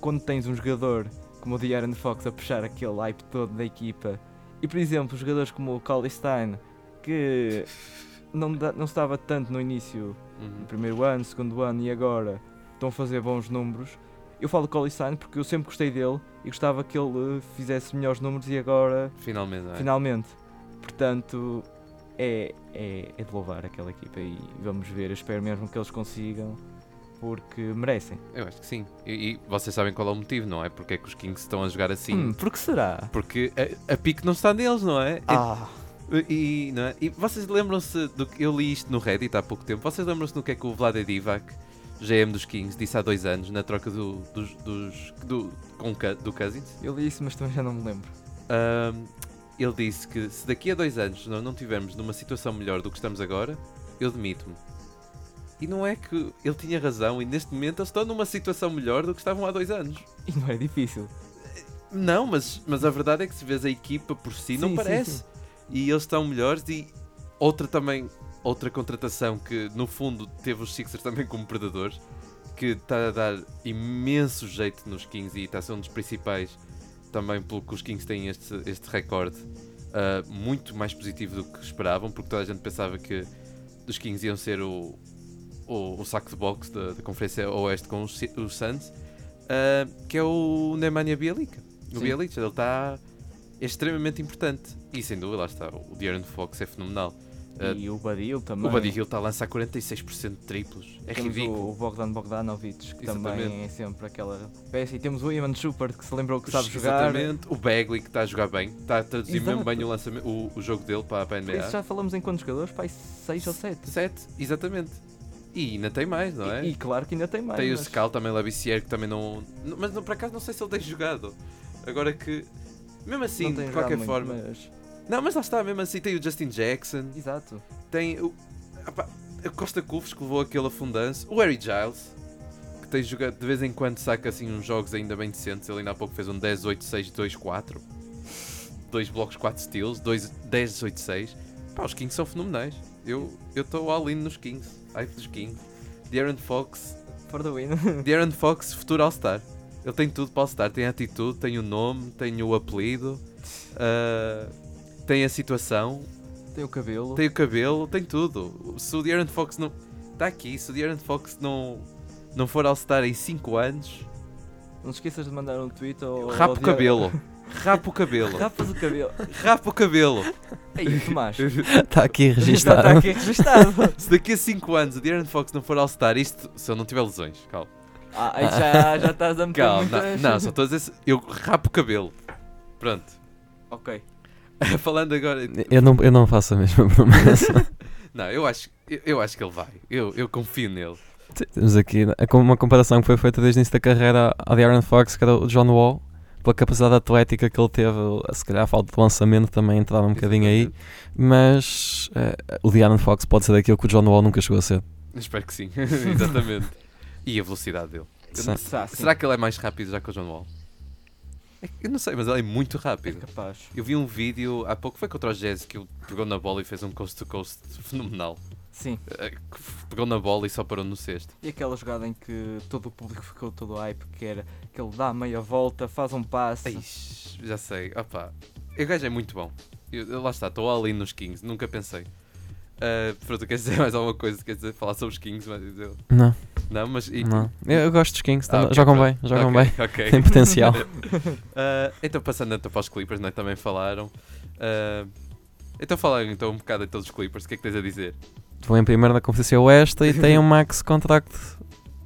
quando tens um jogador como o De'Aaron Fox a puxar aquele hype todo da equipa, e por exemplo, jogadores como o Cauley Stein, que não, não estava tanto no início Uhum. no primeiro ano, segundo ano e agora estão a fazer bons números. Eu falo de Collie Stein porque eu sempre gostei dele e gostava que ele fizesse melhores números e agora, Finalmente, é? finalmente. Portanto, é, é, é de louvar aquela equipa e vamos ver. Eu espero mesmo que eles consigam porque merecem. Eu acho que sim. E, e vocês sabem qual é o motivo, não é? Porque é que os Kings estão a jogar assim? Hum, por que será? Porque a, a pique não está neles, não é? Ah, E, não é? e vocês lembram-se do que eu li isto no Reddit há pouco tempo? Vocês lembram-se do que é que o Vlade Divac, GM dos Kings, disse há dois anos na troca do, dos, dos- do, com, do Cousins? eu li isso, mas também já não me lembro. Ahm, ele disse que se daqui a dois anos nós não estivermos numa situação melhor do que estamos agora, eu demito-me. E não é que ele tinha razão e neste momento eles estão numa situação melhor do que estavam há dois anos. E não é difícil. Não, mas, mas a verdade é que se vês a equipa por si, não Sim, sim, parece. sim. E eles estão melhores e outra também, outra contratação que no fundo teve os Sixers também como predadores, que está a dar imenso jeito nos Kings e está a ser um dos principais também pelo que os Kings têm este, este recorde ah, muito mais positivo do que esperavam, porque toda a gente pensava que os Kings iam ser o, o, o saco de boxe da, da Conferência Oeste com os, os Suns, ah, que é o Nemanja Bielica. O. Bielica, ele está é extremamente importante. E sem dúvida, lá está, o De'Aaron Fox é fenomenal. Uh, E o Badil também. o Hill está a lançar 46% de triplos. É Temos ridículo. o Bogdan Bogdanovic, que também Exatamente. é sempre aquela peça. E temos o Ivan Schubert, que se lembrou que sabe jogar. Exatamente. O Bagley que está a jogar bem. Está a traduzir mesmo Exato. bem o, lançamento, o, o jogo dele para, para a NBA. isso já falamos em quantos jogadores? Pai, 6 ou 7. 7, exatamente. E ainda tem mais, não é? E, e claro que ainda tem mais. tem o mas- Scal também, o Labissière, que também não. Mas não, por acaso não sei se ele tem jogado. Agora que. Mesmo assim, de qualquer muito, forma. mas- Não, mas lá está, mesmo assim tem o Justin Jackson, Exato. tem o. Apá, a Costa Curvos que levou aquele afundanço, o Harry Giles, que tem jogado de vez em quando saca assim uns jogos ainda bem decentes. Ele ainda há pouco fez um 10, 8, 6, 2, 4. Dois blocos, 4 steals, dois 10, 8, 6. Pá, os Kings são fenomenais. Eu estou all in nos Kings. Hype dos Kings. De'Aaron Fox, For the win. De'Aaron Fox, futuro All-Star. Ele tem tudo para All-Star. Tem a atitude, tem o nome, tem o apelido, ah, tem a situação, tem o cabelo. tem o cabelo, tem tudo. Se o De'Aaron Fox não. Está aqui, se o De'Aaron Fox não, não for All-Star em 5 anos, Não te esqueças de mandar um tweet ao. rapa ao o cabelo. Rapa o cabelo. Rapas o cabelo. Rapa o cabelo. Ei, Tomás. Está aqui Já está registado. aqui registado. Se daqui a 5 anos o De'Aaron Fox não for All-Star, isto se ele não tiver lesões, calma. Ah, aí já, já estás a meter Calma, muitas... não, não, só estou a dizer. Eu rapo o cabelo. Pronto. Ok. Falando agora. Eu não, eu não faço a mesma promessa. Não, eu acho, eu, eu acho que ele vai. Eu, eu confio nele. Temos aqui né, com uma comparação que foi feita desde o início da carreira ao De'Aaron Fox, que era o John Wall, pela capacidade atlética que ele teve, se calhar a falta de lançamento também entrava um bocadinho aí, mas eh, o De'Aaron Fox pode ser daquilo que o John Wall nunca chegou a ser. Espero que sim. Exatamente. E a velocidade dele. Sim. será que ele é mais rápido já que o John Wall? É Eu não sei, mas ele é muito É rápido. capaz. Eu vi um vídeo há pouco, foi contra o Jazz, que ele pegou na bola e fez um coast to coast fenomenal. Sim. Eh, Pegou na bola e só parou no cesto. E aquela jogada em que todo o público ficou todo hype, que era que ele dá meia volta, faz um passe. Já sei, opá. O gajo é muito bom. Eu- lá está, estou ali nos Kings, nunca pensei. Uh, pronto, queres dizer mais alguma coisa? Quer dizer, falar sobre os Kings? Mas eu... Não, Não, mas. e- não. Eu, gosto dos Kings, Ah, tam- ok, jogam pronto. bem, jogam Ok, bem. ok. Tem potencial. Uh, então, passando então para os Clippers, né, também falaram. Uh, então, falaram então um bocado então dos Clippers, o que é que tens a dizer? Vão em primeiro na Conferência Oeste e têm um max contract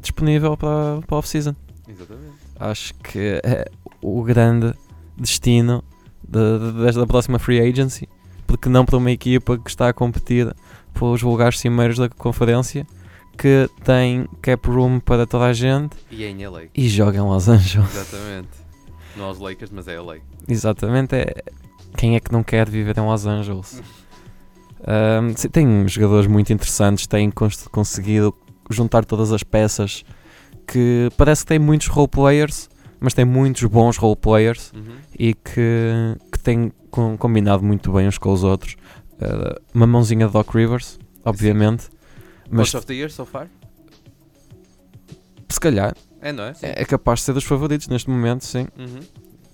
disponível para, para a off-season. Exatamente. Acho que é o grande destino de- de- desta próxima free agency, porque não para uma equipa que está a competir pelos lugares cimeiros da conferência, que tem cap room para toda a gente E é em LA. e joga em Los Angeles. Exatamente. Não aos Lakers, mas é LA. Exatamente, é quem é que não quer viver em Los Angeles? Sim, tem jogadores muito interessantes, têm cons- conseguido juntar todas as peças que parece que tem muitos role players, mas tem muitos bons role players Uhum. e que, que têm com- combinado muito bem uns com os outros. Ah, uma mãozinha de Doc Rivers, obviamente, mas Coach of the Year so far? se calhar É, não é? Sim. é capaz de ser dos favoritos neste momento, sim. Uhum.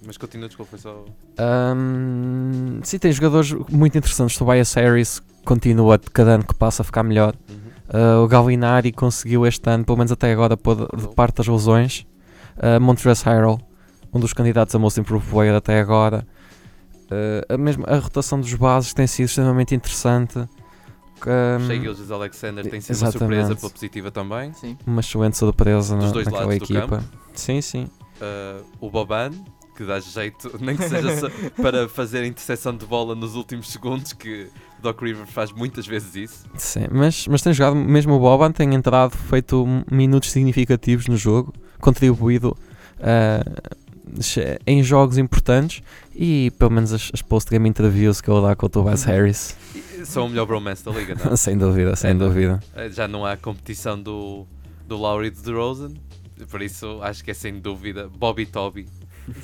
Mas continua, desculpa, foi só. Ahm, sim, tem jogadores muito interessantes. Tobias Harris continua cada ano que passa a ficar melhor. Uhum. Ah, o Gallinari conseguiu este ano, pelo menos até agora, pôr de- de parte das lesões. Uh, Montrezl Harrell, um dos candidatos a Most Improved Player até agora. Ah, a, mesma, a rotação dos bases tem sido extremamente interessante. Um, Shea Gilgis Alexander tem sido exatamente. uma surpresa pela positiva também. Sim. uma excelente surpresa Dos na, dois naquela lados do equipa. campo. Sim, sim. Uh, o Boban, que dá jeito, nem que seja só para fazer a interseção de bola nos últimos segundos, que Doc Rivers faz muitas vezes isso. Sim, mas, mas tem jogado, mesmo o Boban tem entrado, feito minutos significativos no jogo, contribuído che- em jogos importantes e pelo menos as, as post-game interviews que ele dá com o Tobias Harris, E São o melhor bromance da liga, não? sem dúvida, sem É, não. dúvida. Uh, Já não há competição do, do Lowry e do DeRozan, por isso acho que é sem dúvida Bobby Toby,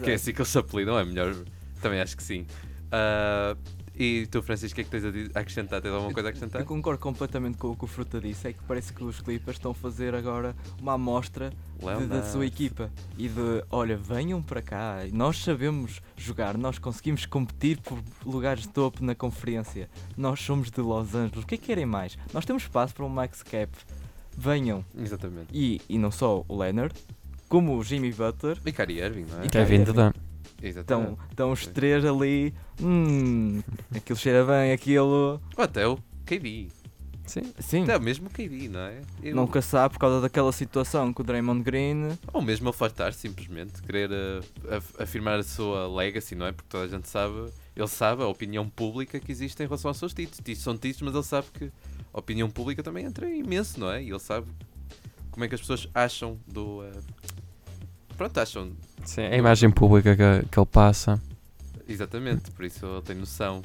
que é assim que eles se apelidam, é melhor, também acho que sim. Uh, e tu, Francisco, o que é que tens a acrescentar? Tens alguma coisa a acrescentar? Eu concordo completamente com o que o Fruta disse, é que parece que os Clippers estão a fazer agora uma amostra de- da sua equipa e de, olha, venham para cá, nós sabemos jogar, nós conseguimos competir por lugares de topo na conferência, nós somos de Los Angeles, o que é que querem mais? Nós temos espaço para um max cap, venham. Exatamente. E, e não só o Leonard, como o Jimmy Butler, E Kyrie Irving, não é? E Kevin. Durant. Exatamente. estão, estão os três ali, hum, aquilo cheira bem, aquilo... Ou até o KD. Sim. Sim, Até mesmo o KD, não é? Eu- nunca sabe por causa daquela situação com o Draymond Green. Ou mesmo ele fartar simplesmente, querer eh, af- afirmar a sua legacy, não é? Porque toda a gente sabe, ele sabe a opinião pública que existe em relação aos seus títulos. Títulos são títulos, mas ele sabe que a opinião pública também entra imenso, não é? E ele sabe como é que as pessoas acham do. eh, Pronto, acham. Sim, a imagem pública que, que ele passa. Exatamente, por isso ele tem noção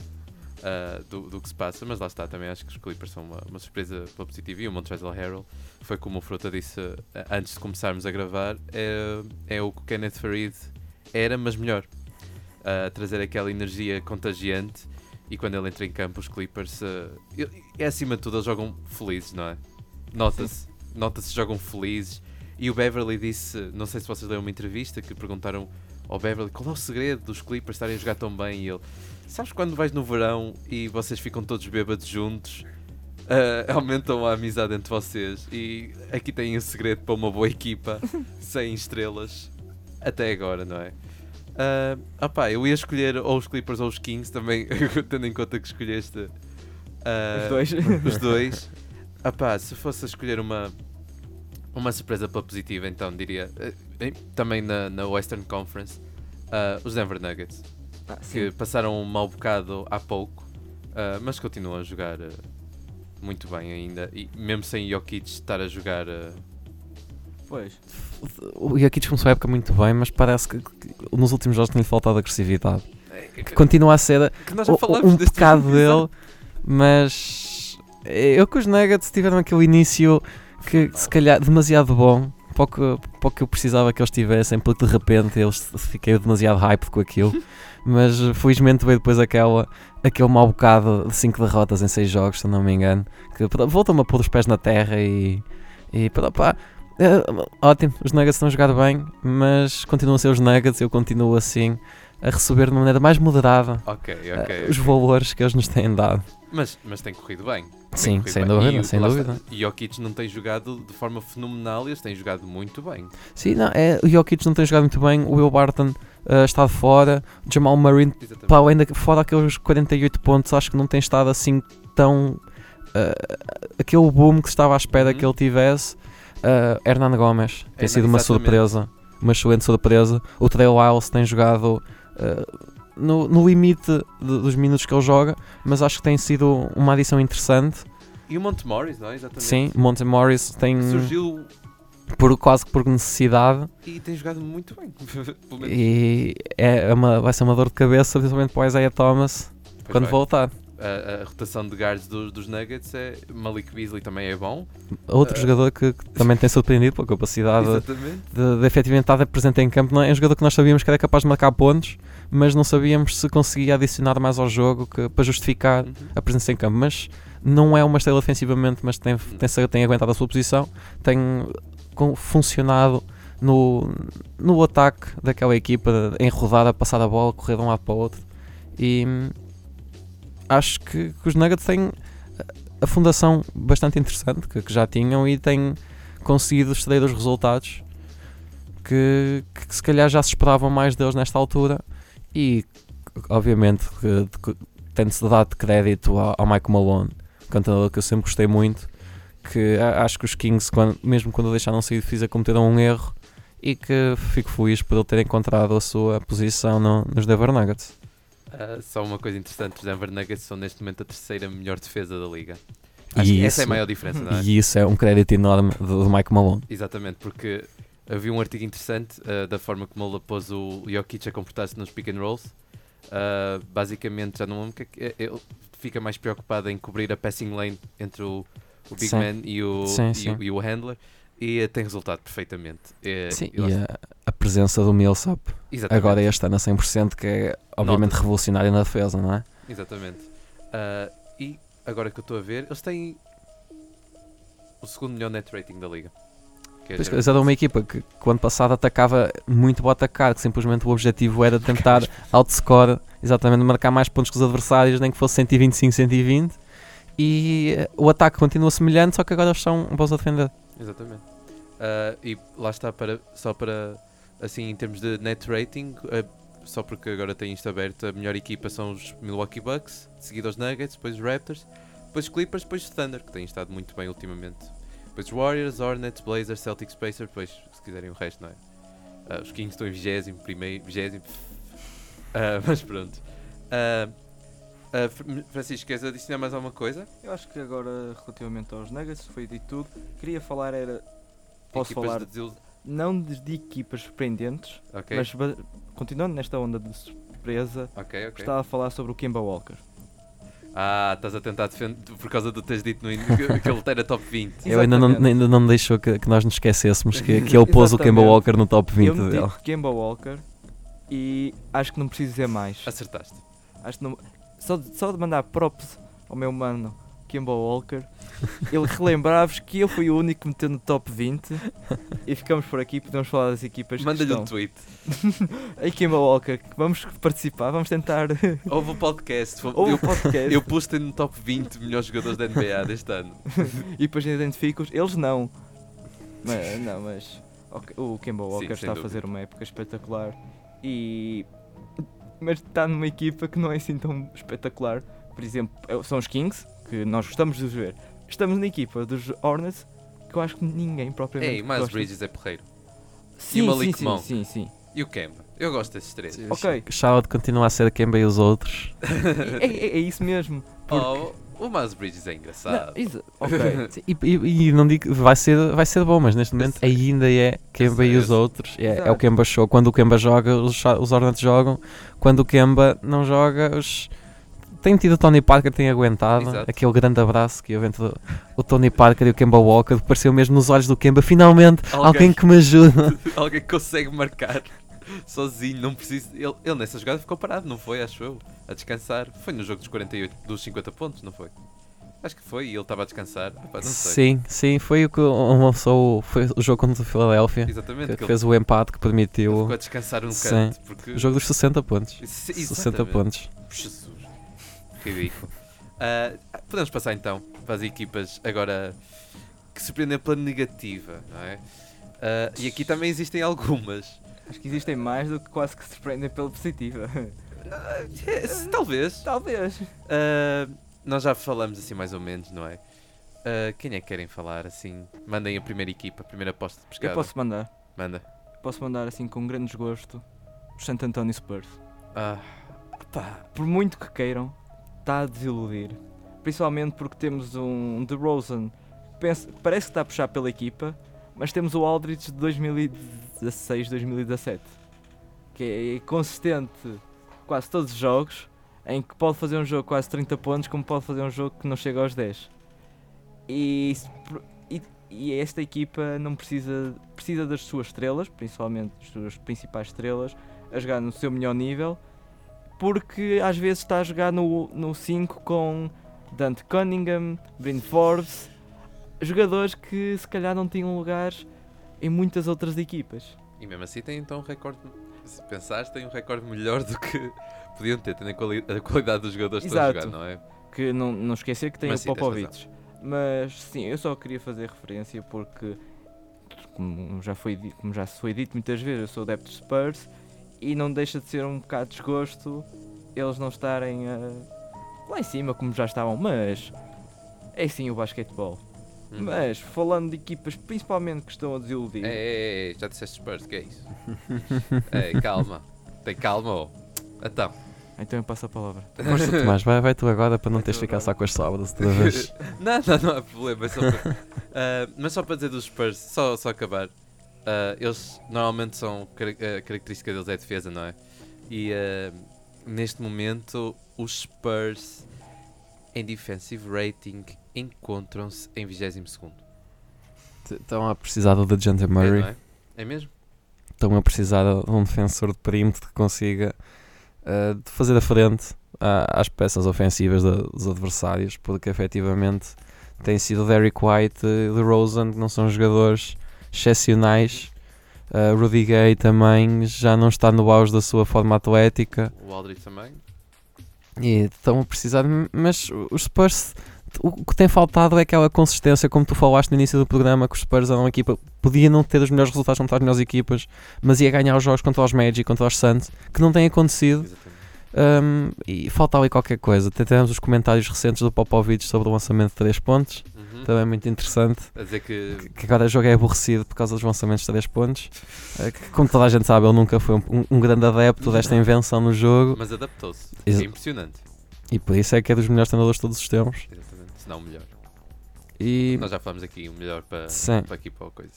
ah, do, do que se passa, mas lá está, também acho que os Clippers são uma, uma surpresa pela positiva e o Montrezl Harrell foi como o Frota disse ah, antes de começarmos a gravar, é, é o que o Kenneth Farid era, mas melhor. Ah, trazer aquela energia contagiante e quando ele entra em campo os Clippers é acima de tudo eles jogam felizes, não é? Nota-se, nota-se jogam felizes e o Beverly disse, não sei se vocês leram uma entrevista que perguntaram ao Beverly qual é o segredo dos Clippers estarem a jogar tão bem e ele sabes quando vais no verão e vocês ficam todos bêbados juntos ah, aumentam a amizade entre vocês e aqui têm o segredo para uma boa equipa sem estrelas até agora, não é? Ah, opá, eu ia escolher ou os Clippers ou os Kings também, tendo em conta que escolheste ah, Os dois. os dois. Opá, se fosse a escolher uma, uma surpresa pela positiva, então diria eh, também na, na Western Conference ah, os Denver Nuggets, Ah, que passaram um mau bocado há pouco, ah, mas continuam a jogar ah, muito bem ainda. E mesmo sem Jokic estar a jogar. Pois. O Jokic começou a época muito bem, mas parece que, que nos últimos jogos tem-lhe faltado agressividade. é, Que continua a ser que nós já o- falamos um deste pecado dele, mas eu com os Nuggets tiveram aquele início que se calhar demasiado bom para o que, para o que eu precisava que eles tivessem, porque de repente eles fiquei demasiado hype com aquilo. Mas felizmente veio depois aquela, aquele mau bocado de 5 derrotas em 6 jogos, se não me engano, que voltam-me a pôr os pés na terra e, e pá, pá, é, ótimo, os Nuggets estão a jogar bem, mas continuam a ser os Nuggets, eu continuo assim a receber de uma maneira mais moderada Ok, eh, ok. os valores que eles nos têm dado. Mas, mas tem corrido bem. Tem Sim, corrido sem bem. dúvida, E, sem dúvida. está, E Jokic não tem jogado de forma fenomenal e eles têm jogado muito bem. Sim, não, é, o Jokic não tem jogado muito bem, o Will Barton eh, está de fora, o Jamal Murray, Exatamente. pá, ainda que fora aqueles 48 pontos, acho que não tem estado assim tão. eh, aquele boom que estava à espera Uhum. que ele tivesse. Uh, Hernan Gomes tem Hernan- sido uma exatamente. surpresa, uma excelente surpresa. O Trey Lyles tem jogado no, no limite de- dos minutos que ele joga, mas acho que tem sido uma adição interessante. E o Monte Morris, não é? Exatamente. Sim, Monte Morris tem Surgiu por, quase que por necessidade e tem jogado muito bem. E é uma, vai ser uma dor de cabeça, principalmente para o Isaiah Thomas Pois quando vai. voltar. A, a rotação de guards dos, dos Nuggets é. Malik Beasley também é bom. Outro Eh, jogador que, que também tem surpreendido pela capacidade Exatamente. de, de efetivamente estar presente em campo. Não é? é um jogador que nós sabíamos que era capaz de marcar pontos, mas não sabíamos se conseguia adicionar mais ao jogo que- para justificar Uhum. a presença em campo. Mas não é uma estrela ofensivamente, mas tem, tem, tem aguentado a sua posição, tem funcionado no, no ataque daquela equipa, em rodada, passar a bola, correr de um lado para o outro. E acho que, que os Nuggets têm a fundação bastante interessante que, que já tinham e têm conseguido extrair os resultados que, que se calhar já se esperavam mais deles nesta altura e obviamente tem-se dado crédito ao, ao Mike Malone, cantador que eu sempre gostei muito, que acho que os Kings, quando- mesmo quando deixaram sair de Fisa, cometeram um erro e que fico feliz por ele ter encontrado a sua posição no- nos Denver Nuggets. Ah, só uma coisa interessante: os Denver Nuggets são neste momento a terceira melhor defesa da liga. Acho E que essa é a isso- maior diferença, não é? E isso é um crédito enorme do, do Mike Malone. Exatamente, porque havia um artigo interessante ah, da forma como ele pôs o Jokic a comportar-se nos pick and rolls. Ah, basicamente, já não lembro que é é- ele fica mais preocupado em cobrir a passing lane entre o, o Big Sim. Man e o, Sim, e, sim. e o handler e tem resultado perfeitamente. Eh, Sim, e a, a presença do Millsap Exatamente. agora este ano a 100% que é obviamente Nota-se. revolucionário na defesa, não é? Exatamente. Ah, e agora que eu estou a ver, eles têm o segundo melhor net rating da liga. É eles eram uma equipa que, que o ano passado atacava muito para atacar, que simplesmente o objetivo era tentar outscore, exatamente marcar mais pontos que os adversários, nem que fosse 125, 120. E eh, o ataque continua semelhante, só que agora eles são bons a defender. Exatamente. Ah, e lá está, para, só para, assim, em termos de net rating, ah, só porque agora tem isto aberto, a melhor equipa são os Milwaukee Bucks, seguido aos Nuggets, depois os Raptors, Depois Clippers, depois o Thunder, que tem estado muito bem ultimamente. Depois Warriors, Hornets, Blazers, Celtics, Pacers, depois, se quiserem o resto, não é? Ah, os Kings estão em 20 primeiro, 20 Ah, mas pronto. Ah, Fr- Francisco, queres adicionar mais alguma coisa? Eu acho que agora, relativamente aos Nuggets, foi dito tudo. Queria falar era. Posso Equipas falar de desil- não de, de equipas surpreendentes, Ok, mas continuando nesta onda de surpresa, ok, ok. gostava de falar sobre o Kemba Walker. Ah, estás a tentar defender por causa do que teres dito no início que- ele era top 20. Eu ainda não, ainda não deixou que, que nós nos esquecêssemos que, que ele pôs o Kemba. Walker no top 20 Eu dele. Kemba Walker e acho que não preciso dizer mais. Acertaste. Acho que não, só, de, só de mandar props ao meu mano Kemba Walker, ele relembrar-vos que eu fui o único que meteu no top 20 e ficamos por aqui, podemos falar das equipas Manda-lhe um tweet. Ei Kemba Walker, vamos participar, vamos tentar Houve o podcast. ou eu, o podcast eu pus-te no top 20 melhores jogadores da NBA deste ano. e depois identifico-os, eles não. Mas, não, mas o Kemba Walker Sim, está a fazer uma época espetacular e mas está numa equipa que não é assim tão espetacular. Por exemplo, é- são os Kings, que nós gostamos de os ver. Estamos na equipa dos Hornets, que eu acho que ninguém propriamente Ei. Bridges é porreiro. Sim, e o sim, Malik sim, Monk. sim, sim. E o Kemba? Eu gosto desses três. Ok, Charlotte continua a ser Kemba e os outros. é, é- é isso mesmo. Porque... Oh, o Miles Bridges é Não, engraçado. isso- ok. Sim, E, e- e não digo vai ser, vai ser bom, mas neste momento ainda é Kemba e os outros. É, é o. Kemba Show. Quando o Kemba joga, os, os Hornets jogam. Quando o Kemba não joga, os. Tem tido o Tony Parker, tem aguentado. Exato. Aquele grande abraço que eu entre o- o Tony Parker e o Kemba Walker. Pareceu mesmo nos olhos do Kemba. Finalmente, Alguém- alguém que me ajuda. Alguém que consegue marcar sozinho, não precisa. Ele, ele nessa jogada ficou parado, não foi? Acho eu. A descansar. Foi no jogo dos 48, dos 50 pontos, não foi? Acho que foi e ele estava a descansar. Sim, sim, foi o que lançou. Foi o jogo contra o Philadelphia. Exatamente. Que que ele- fez o empate que ele permitiu ficou a descansar num Sim. Porque... o jogo dos 60 pontos. Isso- 60 exatamente. pontos. Jesus. Ridículo. Ah, podemos passar então para as equipas agora que surpreendem pela negativa, não é? Ah, e aqui também existem algumas. Acho que existem mais do que quase que se surpreendem pela positiva. Ah, é, talvez. Talvez. Ah, nós já falamos assim mais ou menos, não é? Ah, quem é que querem falar assim? Mandem a primeira equipa, a primeira aposta de pescada. Eu posso mandar. Manda. Posso mandar assim com grande desgosto os Santo António Spurs. Ah, Por muito que queiram, está a desiludir. Principalmente porque temos um DeRozan que pensa- parece que está a puxar pela equipa, mas temos o Aldridge de 2016, 2017 que é consistente quase todos os jogos, em que pode fazer um jogo quase 30 pontos, como pode fazer um jogo que não chega aos 10. E, e, e esta equipa não precisa, precisa das suas estrelas, principalmente das suas principais estrelas, a jogar no seu melhor nível, porque às vezes está a jogar no, no 5 com Dante Cunningham, Bryn Forbes, jogadores que se calhar não tinham lugares em muitas outras equipas. e mesmo assim tem então um recorde. Se pensares, tem um recorde melhor do que podiam ter, tendo a, quali- a qualidade dos jogadores que estão a Exato. jogar, não é? que não, não esquecer que tem Mas o Popovich. Mas sim, eu só queria fazer referência porque, como já, foi, como já se foi dito muitas vezes, eu sou adepto de Spurs e não deixa de ser um bocado de desgosto eles não estarem ah, lá em cima como já estavam. Mas é sim o basquetebol. Hum. Mas falando de equipas principalmente que estão a desiludir, Ei, ei, ei, já disseste Spurs, que é isso? Ei, calma. Tem calma, ó. Então, então eu passo a palavra. Força, Tomás, vai, vai tu agora para não Vai teres ficar só com as sábados outra vez. não, não, não há problema. É só para, Ah, mas só para dizer dos Spurs, só, só acabar. ah, eles normalmente são. A característica deles é a defesa, não é? E ah, neste momento, os Spurs em defensive rating encontram-se em 22. Estão a precisar do DeJounte É, Murray. não é? é mesmo? Estão a precisar de um defensor de perímetro que consiga uh, de fazer a frente à- às peças ofensivas da- dos adversários, porque efetivamente tem sido Derrick White e DeRozan, que não são jogadores excepcionais. Uh, Rudy Gay também já não está no auge da sua forma atlética. O Aldridge também. E estão a precisar, mas os Spurs, o que tem faltado é aquela consistência, como tu falaste no início do programa, que os Spurs eram uma equipa, podia não ter os melhores resultados contra as melhores equipas, mas ia ganhar os jogos contra os Magic, contra os Suns, que não tem acontecido. Um, e falta ali qualquer coisa. Tivemos os comentários recentes do Popovich sobre o lançamento de 3 pontos. Uhum. Também é muito interessante. A dizer que. Que agora o jogo é aborrecido por causa dos lançamentos de 3 pontos. Eh, que, como toda a gente sabe, ele nunca foi um, um- grande adepto desta invenção no jogo. Mas adaptou-se. É impressionante. E por isso é que é dos melhores treinadores de todos os tempos. Exatamente. Se não o melhor. E, Nós já falamos aqui o melhor para, Sim. para aqui para a coisa.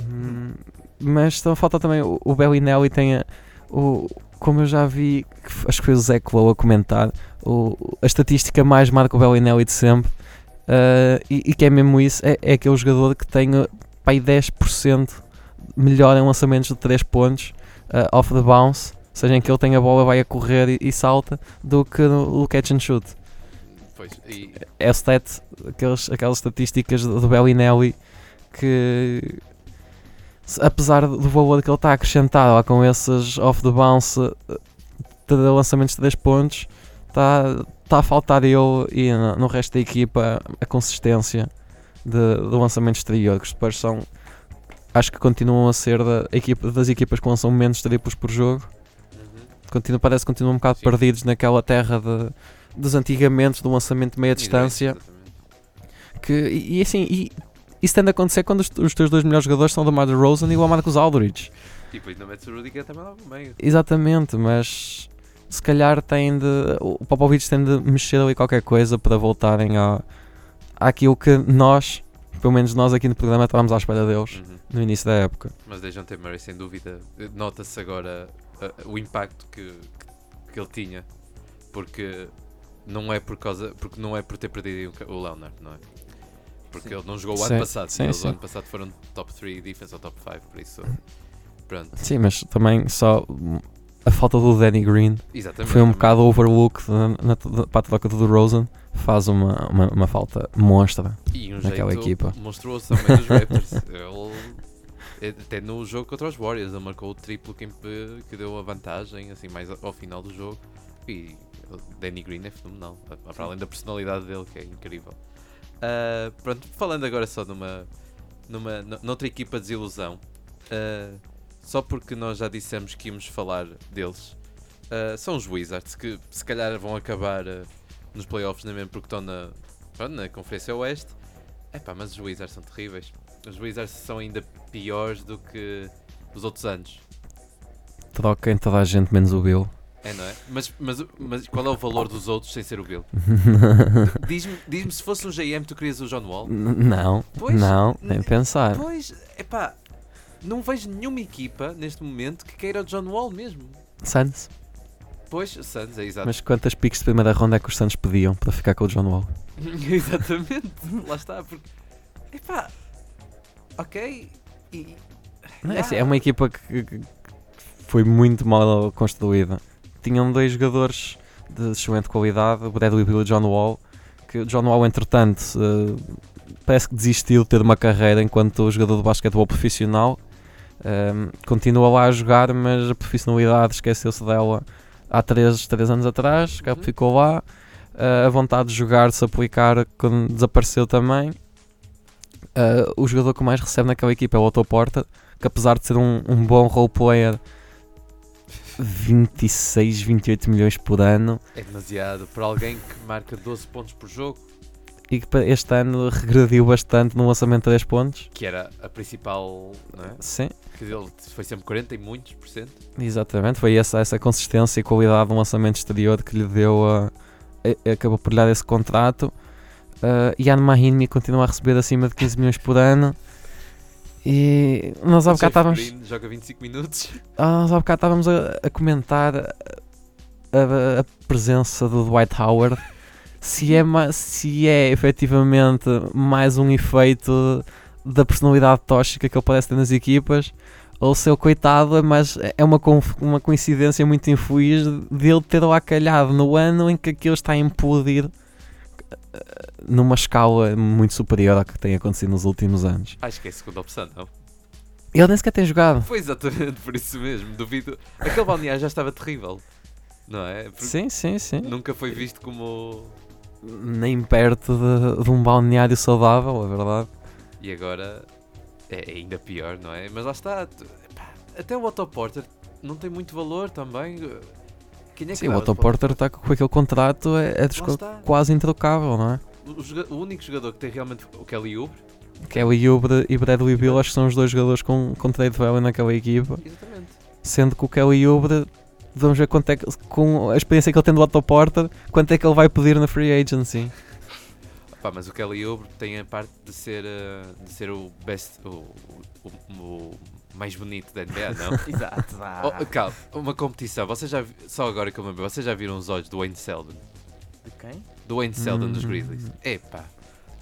Hum, mas então falta também o, o Bellinelli tem a- o como eu já vi acho que foi o Zé Clow a comentar o, a estatística mais marca o Bellinelli de sempre ah, e, e que é mesmo isso é, é aquele jogador que tem uh, pá, aí 10% melhor em lançamentos de 3 pontos ah, off the bounce seja em que ele tem a bola vai a correr e, e salta do que no, no catch and shoot Pois. E, é o stat, aqueles, aquelas estatísticas do Bellinelli que apesar do valor que ele está a acrescentar lá com esses off the bounce eh, de lançamentos de 3 pontos está tá a faltar ele e no, resto da equipa a consistência de, do lançamento que Spurs são acho que continuam a ser da equipa, das equipas que lançam menos triplos por jogo. Continua, parece que continuam um bocado Sim. perdidos naquela terra de, dos antigamente do lançamento de meia distância que, e, e assim, e, isso tende a acontecer quando os, os teus dois melhores jogadores são o DeMar DeRozan e o Marcus Aldridge. E depois não metes o Rudiger também lá no meio. Exatamente, mas se calhar tem de. O Popovich tem de mexer ali qualquer coisa para voltarem a, àquilo que nós, pelo menos nós aqui no programa, estávamos à espera deles Uhum. no início da época. Mas Dejan T. Murray, sem dúvida, nota-se agora eh, o impacto que, que, que ele tinha. Porque não é por causa. Porque não é por ter perdido o Leonard, não é? Porque ele não jogou o Sim, ano passado. sim, eles sim. o ano passado foram top 3 defense ou top 5, por isso. Pronto. Sim, mas também só a falta do Danny Green Exatamente. foi um também. bocado overlooked na, na, para a troca do DeRozan. Faz uma, uma, uma falta monstra. Um naquela equipa. monstruoso também dos Raptors. ele, até no jogo contra os Warriors, ele marcou o triplo que, que deu a vantagem, assim, mais ao final do jogo. E o Danny Green é fenomenal, para além da personalidade dele, que é incrível. Ah, pronto, falando agora só numa, numa noutra equipa de desilusão, ah, só porque nós já dissemos que íamos falar deles, ah, são os Wizards, que se calhar vão acabar nos playoffs, nem mesmo porque estão na, na Conferência Oeste. Epá, mas os Wizards são terríveis. Os Wizards são ainda piores do que os outros anos. Troquem toda a gente menos o Bill. É, não é? Mas, mas, mas qual é o valor dos outros sem ser o Bill? Diz-me diz se fosse um GM, tu querias o John Wall? Não, Pois, não, nem pensar. Pois, epá, não vejo nenhuma equipa neste momento que queira o John Wall mesmo. Suns. Pois, Suns, é exato. Mas quantas piques de primeira ronda é que os Suns pediam para ficar com o John Wall? Exatamente, lá está. Porque, epá, ok. E, é, assim, é uma equipa que, que foi muito mal construída. Tinham dois jogadores de excelente qualidade, o Bradley Beal e o John Wall, que o John Wall, entretanto, eh, parece que desistiu de ter uma carreira enquanto jogador de basquetebol profissional. Ehm, continua lá a jogar, mas a profissionalidade esqueceu-se dela há 3, três anos atrás, Uhum. ficou lá. Eh, a vontade de jogar, de se aplicar, quando desapareceu também. Eh, o jogador que mais recebe naquela equipa é o Otto Porter, que apesar de ser um, um bom role player, 26, 28 milhões por ano, é demasiado para alguém que marca 12 pontos por jogo, e que este ano regrediu bastante no lançamento de 3 pontos. que era a principal, não é? Sim, Que ele foi sempre 40 e muitos por cento. exatamente. Foi essa, essa consistência e qualidade no lançamento exterior que lhe deu a, a- acabou por lhe dar esse contrato. Uh, Ian Mahinmi continua a receber acima de 15 milhões por ano. E nós há bocado estávamos. Joga 25 minutos. Ah, nós há bocado estávamos a, a comentar a, a- a presença do Dwight Howard. Se é, se é efetivamente mais um efeito da personalidade tóxica que ele parece ter nas equipas, ou se o coitado é, mais, é uma, uma coincidência muito infeliz dele ter lá calhado no ano em que aquilo está a implodir numa escala muito superior à que tem acontecido nos últimos anos. Acho que é a segunda opção, não? Ele nem sequer tem jogado. Foi exatamente por isso mesmo. Duvido. Aquele balneário já estava terrível. Não é? Porque Sim, sim, sim. Nunca foi visto como. nem perto de, de um balneário saudável, é verdade. E agora é ainda pior, não é? Mas lá está. Até o Otto Porter não tem muito valor também. Sim, o Otto Porter está com aquele contrato, é, é dos Lá co- está. quase introcável, não é? O, o único jogador que tem realmente o Kelly Oubre. Kelly Oubre e Bradley Bill acho que são os dois jogadores com, com trade value naquela equipa. Exatamente. Sendo que o Kelly Oubre, vamos ver quanto é que, com a experiência que ele tem do Otto Porter, quanto é que ele vai pedir na free agency. Pá, mas o Kelly Oubre tem a parte de ser, eh, de ser o best, o- o- o mais bonito da NBA, não? Exato, vá. Oh, calma, uma competição. Vocês já, vi- só agora que eu me lembro, vocês já viram os olhos do Wayne Selden? De quem? Do Wayne Selden dos Hum. Grizzlies? Epá.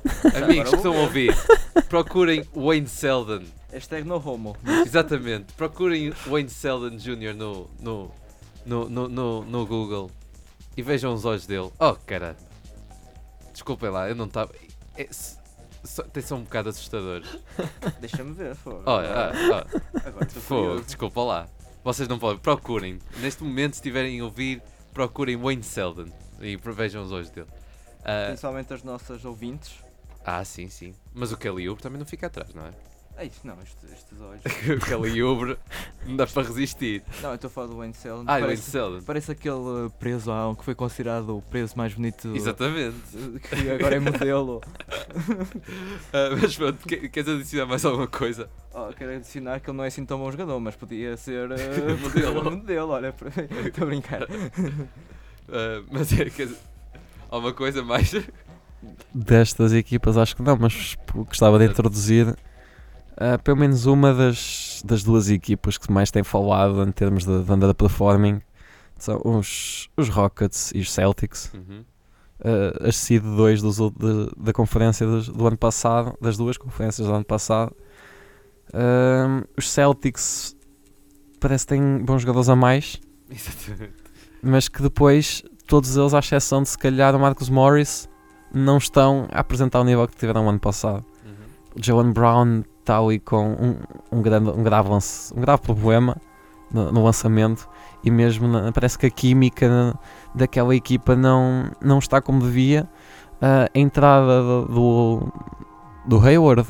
Amigos que estão a ouvir, procurem Wayne Selden. Hashtag no homo. Exatamente. Procurem Wayne Selden Jr. no, no, no, no, no, no Google e vejam os olhos dele. Oh, caralho. Desculpem lá, eu não estava. É, s- só- tem só um bocado assustadores. Deixa-me ver, fogo. Olha, ah, ah, Agora fogo, desculpa lá. Vocês não podem. Procurem. Neste momento, se estiverem a ouvir, procurem Wayne Selden e vejam os olhos dele. Ah, Principalmente as nossas ouvintes. ah, sim, sim. Mas o Kelly Oubre também não fica atrás, não é? Ei, não, estes, estes olhos. Kelly Oubre não dá para resistir. Não, eu estou a falar do Wayne Selden. Ah, Wayne Selden. parece aquele preso há um que foi considerado o preso mais bonito. Exatamente. Que agora é modelo. Ah, mas pronto, que- queres adicionar mais alguma coisa? Oh, quero adicionar que ele não é assim tão bom jogador, mas podia ser uh, Modelo. modelo. Olha, estou a brincar. Ah, mas é, quer dizer, alguma coisa mais? Destas equipas acho que não, mas gostava de introduzir ah, pelo menos uma das, das duas equipas que mais tem falado em termos de, de underperforming são os, os Rockets e os Celtics. Uhum. uh, as seed 2 dos, de- da conferência dos- do ano passado, das duas conferências do ano passado. Um, os Celtics parece que têm bons jogadores a mais, mas que depois todos eles, à exceção de se calhar o Marcus Morris, não estão a apresentar o nível que tiveram no ano passado. Uhum. O Jalen Brown está ali com um, um, grande, um, grave, um grave problema no, no lançamento e mesmo na- parece que a química daquela equipa não, não está como devia. Ah, a entrada do, do, do Hayward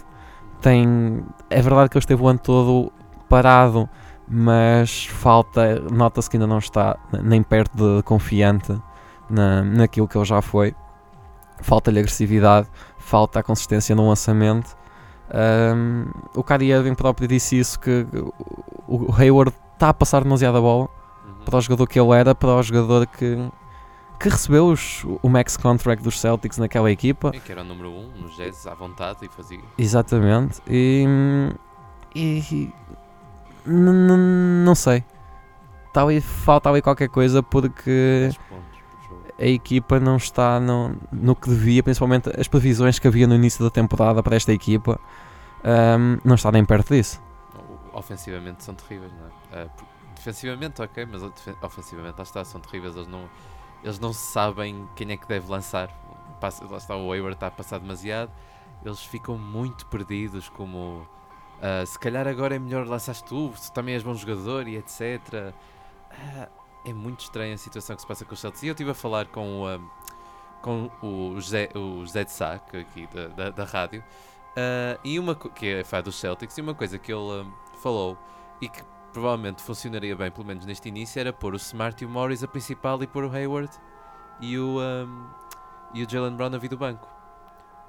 tem. É verdade que ele esteve o ano todo parado, mas falta, nota-se que ainda não está nem perto de confiante na, naquilo que ele já foi. Falta-lhe agressividade, falta a consistência no lançamento. Um, o Irving próprio disse isso que o Hayward está a passar demasiada bola Uhum. para o jogador que ele era, para o jogador que, que recebeu os- o max contract dos Celtics naquela equipa. E que era o número 1 um, nos Jazz à vontade e fazia. Exatamente. E, e não sei. Tá ali, falta ali qualquer coisa porque 10 pontos por jogo. a equipa não está no, no que devia, principalmente as previsões que havia no início da temporada para esta equipa. Um, não está nem perto disso. Ofensivamente são terríveis, não é? Por- defensivamente, ok, mas ofen- ofensivamente, lá está, são terríveis. Eles não, eles não sabem quem é que deve lançar. Passa, lá está, o Hayward está a passar demasiado. Eles ficam muito perdidos, como ah, se calhar agora é melhor lançares tu, se também és bom jogador e etc. Ah, é muito estranha a situação que se passa com os Celtics. E eu estive a falar com, ah, com o José, o José de Sá, que aqui da, da, da rádio, ah, e uma, que é fã dos Celtics, e uma coisa que ele ah, falou e que provavelmente funcionaria bem, pelo menos neste início, era pôr o Smart e o Morris a principal e pôr o Hayward e o, um, e o Jalen Brown a vir do banco.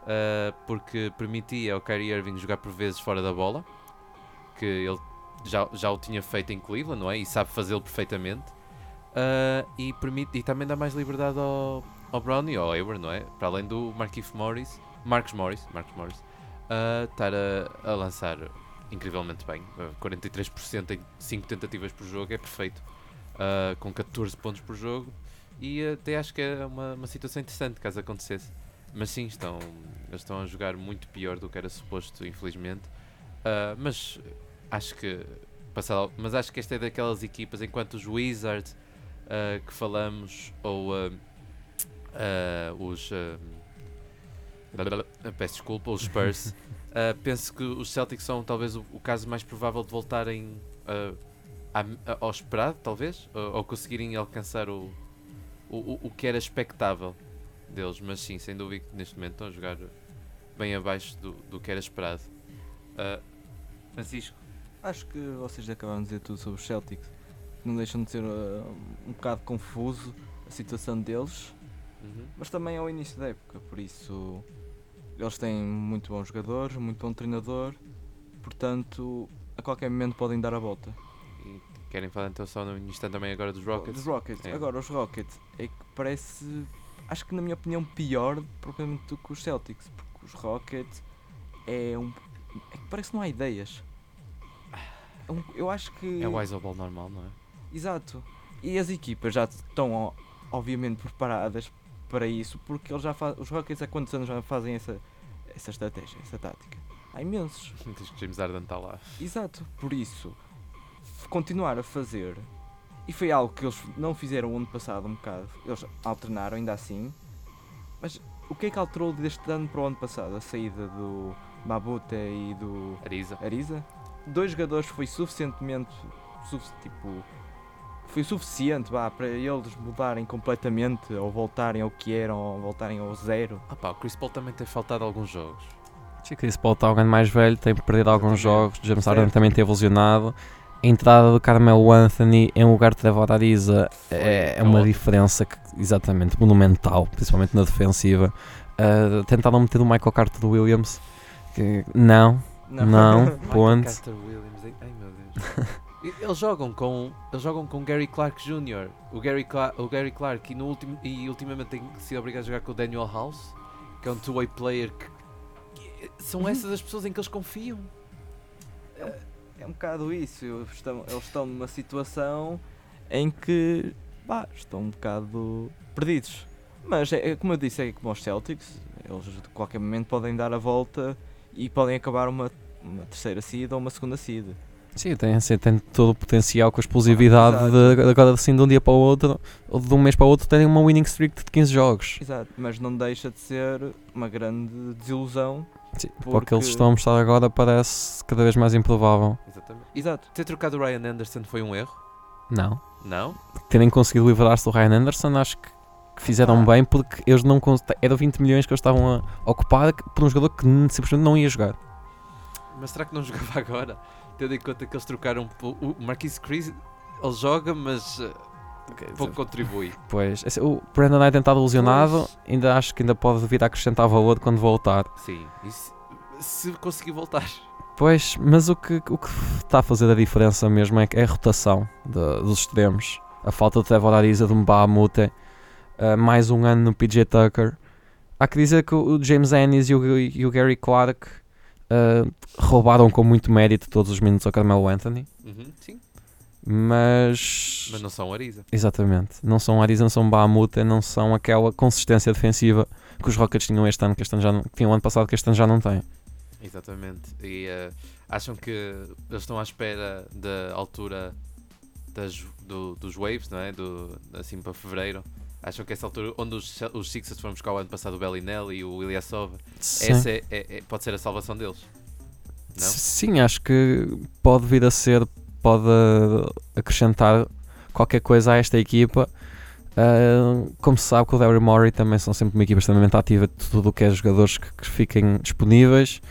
Uh, porque permitia ao Kyrie Irving jogar por vezes fora da bola, que ele já, já o tinha feito em Cleveland, não é? E sabe fazê-lo perfeitamente. Uh, e, permite, e também dá mais liberdade ao, ao Brown e ao Hayward, não é? Para além do Markif Morris, Marcus Morris, Marcus Morris, uh, estar a, a lançar incrivelmente bem. Uh, 43% em 5 tentativas por jogo é perfeito. Uh, com 14 pontos por jogo. E até acho que é uma, uma situação interessante caso acontecesse. Mas sim, estão, eles estão a jogar muito pior do que era suposto, infelizmente. Uh, mas acho que passado, mas acho que esta é daquelas equipas, enquanto os Wizards uh, que falamos, ou uh, os peço desculpa, os Spurs, uh, penso que os Celtics são talvez o, o caso mais provável de voltarem uh, à- a- ao esperado, talvez, ou, ou conseguirem alcançar o, o, o- que era expectável deles, mas sim, sem dúvida que neste momento estão a jogar bem abaixo do, do que era esperado. Uh, Francisco, Acho que vocês acabaram de dizer tudo sobre os Celtics. não deixam de ser uh, um bocado confuso a situação deles, Uhum. mas também é o início da época, por isso eles têm muito bons jogadores, muito bom treinador, portanto a qualquer momento podem dar a volta. E querem falar então só no instante também agora dos Rockets? Dos Rockets. É. Agora os Rockets é que parece, acho que na minha opinião, pior propriamente do que os Celtics, porque os Rockets é um. É que parece que não há ideias. É um- eu acho que. É o Isoball normal, não é? Exato. E as equipas já estão obviamente preparadas para isso, porque eles já fa- os Rockets há quantos anos já fazem essa, essa estratégia, essa tática? Há imensos. Diz que James Harden está lá. Exato. Por isso, continuar a fazer, e foi algo que eles não fizeram o ano passado um bocado, eles alternaram ainda assim, mas o que é que alterou deste ano para o ano passado? A saída do Mabute e do Ariza. Ariza? Dois jogadores foi suficientemente, sufici- tipo, foi suficiente vá, para eles mudarem completamente, ou voltarem ao que eram, ou voltarem ao zero. Ah pá, o Chris Paul também tem faltado alguns jogos. Sim, Chris Paul está alguém mais velho, tem perdido alguns Exatamente. jogos, James Harden também tem evolucionado. A entrada do Carmelo Anthony em lugar de Trevor Ariza é, é uma diferença que, exatamente monumental, principalmente na defensiva. Uh, tentaram meter o Michael Carter Williams, que não, não, ponto. Carter Williams, ai, meu Deus. Eles jogam com eles jogam com Gary Clark Jr. O Gary, Cla o Gary Clark e, no último, e ultimamente tem sido obrigado a jogar com o Daniel House, que é um two-way player que, que são essas as pessoas em que eles confiam. É um bocado isso. Eles estão, eles estão numa situação em que pá, estão um bocado perdidos. Mas é, é como eu disse, é como os Celtics, eles de qualquer momento podem dar a volta e podem acabar uma, uma terceira seed ou uma segunda seed. Sim, tem, assim, tem todo o potencial com a explosividade Exato. de agora assim de um dia para o outro, ou de um mês para o outro, terem uma winning streak de 15 jogos. Exato, mas não deixa de ser uma grande desilusão. Sim, Para o que Porque- eles estão a mostrar agora parece cada vez mais improvável. Exatamente. Exato. Ter trocado o Ryan Anderson foi um erro? Não. Não? Terem conseguido livrar-se do Ryan Anderson, acho que, que fizeram Ah. bem porque eles não eram 20 milhões que eles estavam a ocupar por um jogador que simplesmente não ia jogar. Mas será que não jogava agora? Tendo em conta que eles trocaram o Marquise Chris, ele joga, mas uh, pouco contribui. Pois, o Brandon Knight tem estado lesionado, ainda acho que ainda pode vir a acrescentar valor quando voltar. Sim, e se, se conseguir voltar. Pois, mas o que, o que está a fazer a diferença mesmo é, é a rotação de- dos extremos. A falta de Trevor Ariza, de Mbamute, uh, mais um ano no PJ Tucker. Há que dizer que o James Ennis e o, e o Gary Clark uh, roubaram com muito mérito todos os minutos ao Carmelo Anthony, Uhum, sim, mas... mas não são Ariza. Exatamente. Não são Ariza, não são Mbamute, não são aquela consistência defensiva que os Rockets tinham este ano, que este ano já não, que tinham ano passado, que este ano já não têm. Exatamente. E uh, acham que eles estão à espera da altura das, do- dos Waves, não é? Do, assim para fevereiro. Acham que essa altura, onde os, os Sixers foram buscar o ano passado o Bellinelli e o Ilyasova, Sim. essa é, é- é- pode ser a salvação deles. Não? Sim, acho que pode vir a ser, pode acrescentar qualquer coisa a esta equipa. Uh, como se sabe que o Daryl Morey também são sempre uma equipa extremamente ativa de tudo o que é jogadores que, que fiquem disponíveis.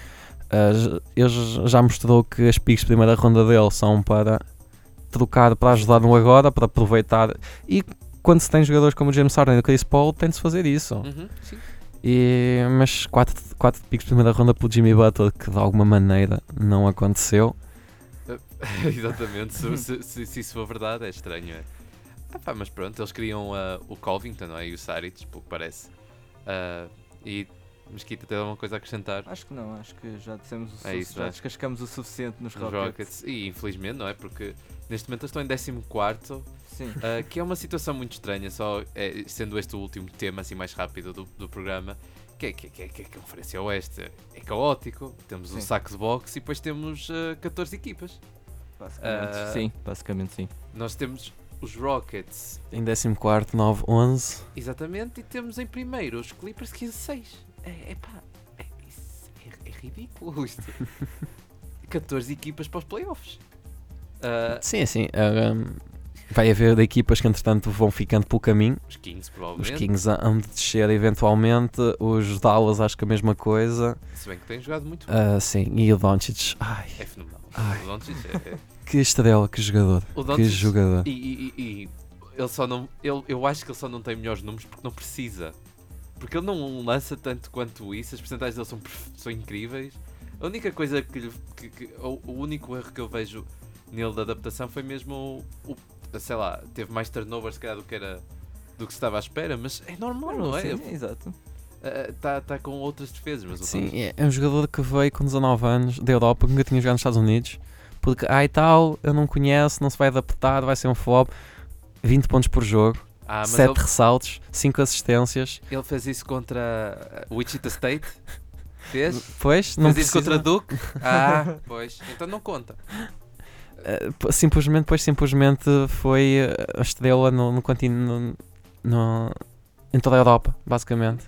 Uh, ele já mostrou que as picks de primeira ronda dele são para trocar, para ajudar no agora, para aproveitar. E quando se tem jogadores como o James Harden e o Chris Paul, tem de se fazer isso. Uhum, sim. E, mas 4 quatro, quatro picks de primeira ronda pelo Jimmy Butler, que de alguma maneira não aconteceu. Exatamente, se, se, se- se isso for verdade é estranho. É. Ah pá, mas pronto, eles queriam ah, o Covington não é? e o Saric, pelo que parece. Ah, e Mesquita tem alguma coisa a acrescentar Acho que não, acho que já dissemos o É suficiente, isso, já é. descascamos o suficiente nos nos Rockets. Rockets. E infelizmente, não é? Porque neste momento eles estão em 14, Sim. ah, que é uma situação muito estranha, só é, sendo este o último tema assim mais rápido do, do programa. Que é, que, é- que, é- que a Conferência Oeste é caótico, temos um Sim. saco de boxe e depois temos ah, 14 equipas. Basicamente, Ah, sim, basicamente sim. Nós temos os Rockets Em 14, 9, 11. Exatamente, e temos em primeiro os Clippers 15-6. É, é pá, é, é, é ridículo isto. 14 equipas para os playoffs. Ah, Sim, assim. um, vai haver equipas que entretanto vão ficando pelo caminho. os Kings, Os provavelmente. Kings hão de descer eventualmente. Os Dallas, acho que a mesma coisa. Se bem que têm jogado muito bem. Ah, sim, e o Doncic. Ai, É fenomenal. Ai. O Doncic é, é- Que estrela, que jogador. Que jogador. E, e- e- ele só não. Ele, eu acho que ele só não tem melhores números porque não precisa. Porque ele não lança tanto quanto isso, as porcentagens dele são, são incríveis. A única coisa que, lhe- que- que- o, o único erro que eu vejo nele da adaptação foi mesmo o, o- sei lá, teve mais turnovers se calhar, do que era do que se estava à espera, mas é normal, não é? Sim, exato. Está tá com outras defesas, mas Sim, é, é um jogador que veio com 19 anos da Europa, que nunca tinha jogado nos Estados Unidos. Porque, ai tal, eu não conheço, não se vai adaptar, vai ser um flop. 20 pontos por jogo, Ah, mas 7 ele, ressaltos, 5 assistências. ele fez isso contra uh, Wichita State? Fez? Pois, não Fez isso contra precisa. Duke? Ah, pois. Então não conta. Eh, simplesmente, pois simplesmente foi eh, a estrela no, no continente, no, em toda a Europa, basicamente.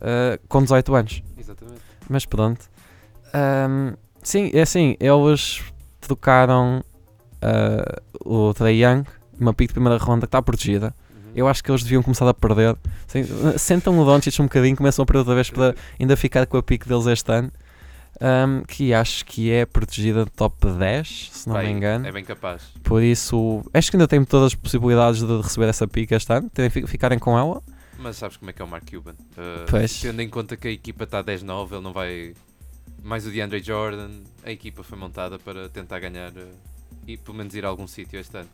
Eh, com 18 anos. Exatamente. Mas pronto. Ahm, sim, é assim, eles trocaram ah, o Trae Young, uma pick de primeira ronda que está protegida. Uhum. Eu acho que eles deviam começar a perder. Sentam o Doncic um bocadinho, começam a perder outra vez para ainda ficar com a pick deles este ano. Ahm, que acho que é protegida de top 10, se não Vai, me engano. É bem capaz. Por isso, acho que ainda tem todas as possibilidades de receber essa pick este ano, ficarem com ela. Mas sabes como é que é o Mark Cuban? Uh, Pois. Tendo em conta que a equipa está 10-9, ele não vai. Mais o DeAndre Jordan, a equipa foi montada para tentar ganhar uh, e pelo menos ir a algum sítio este ano.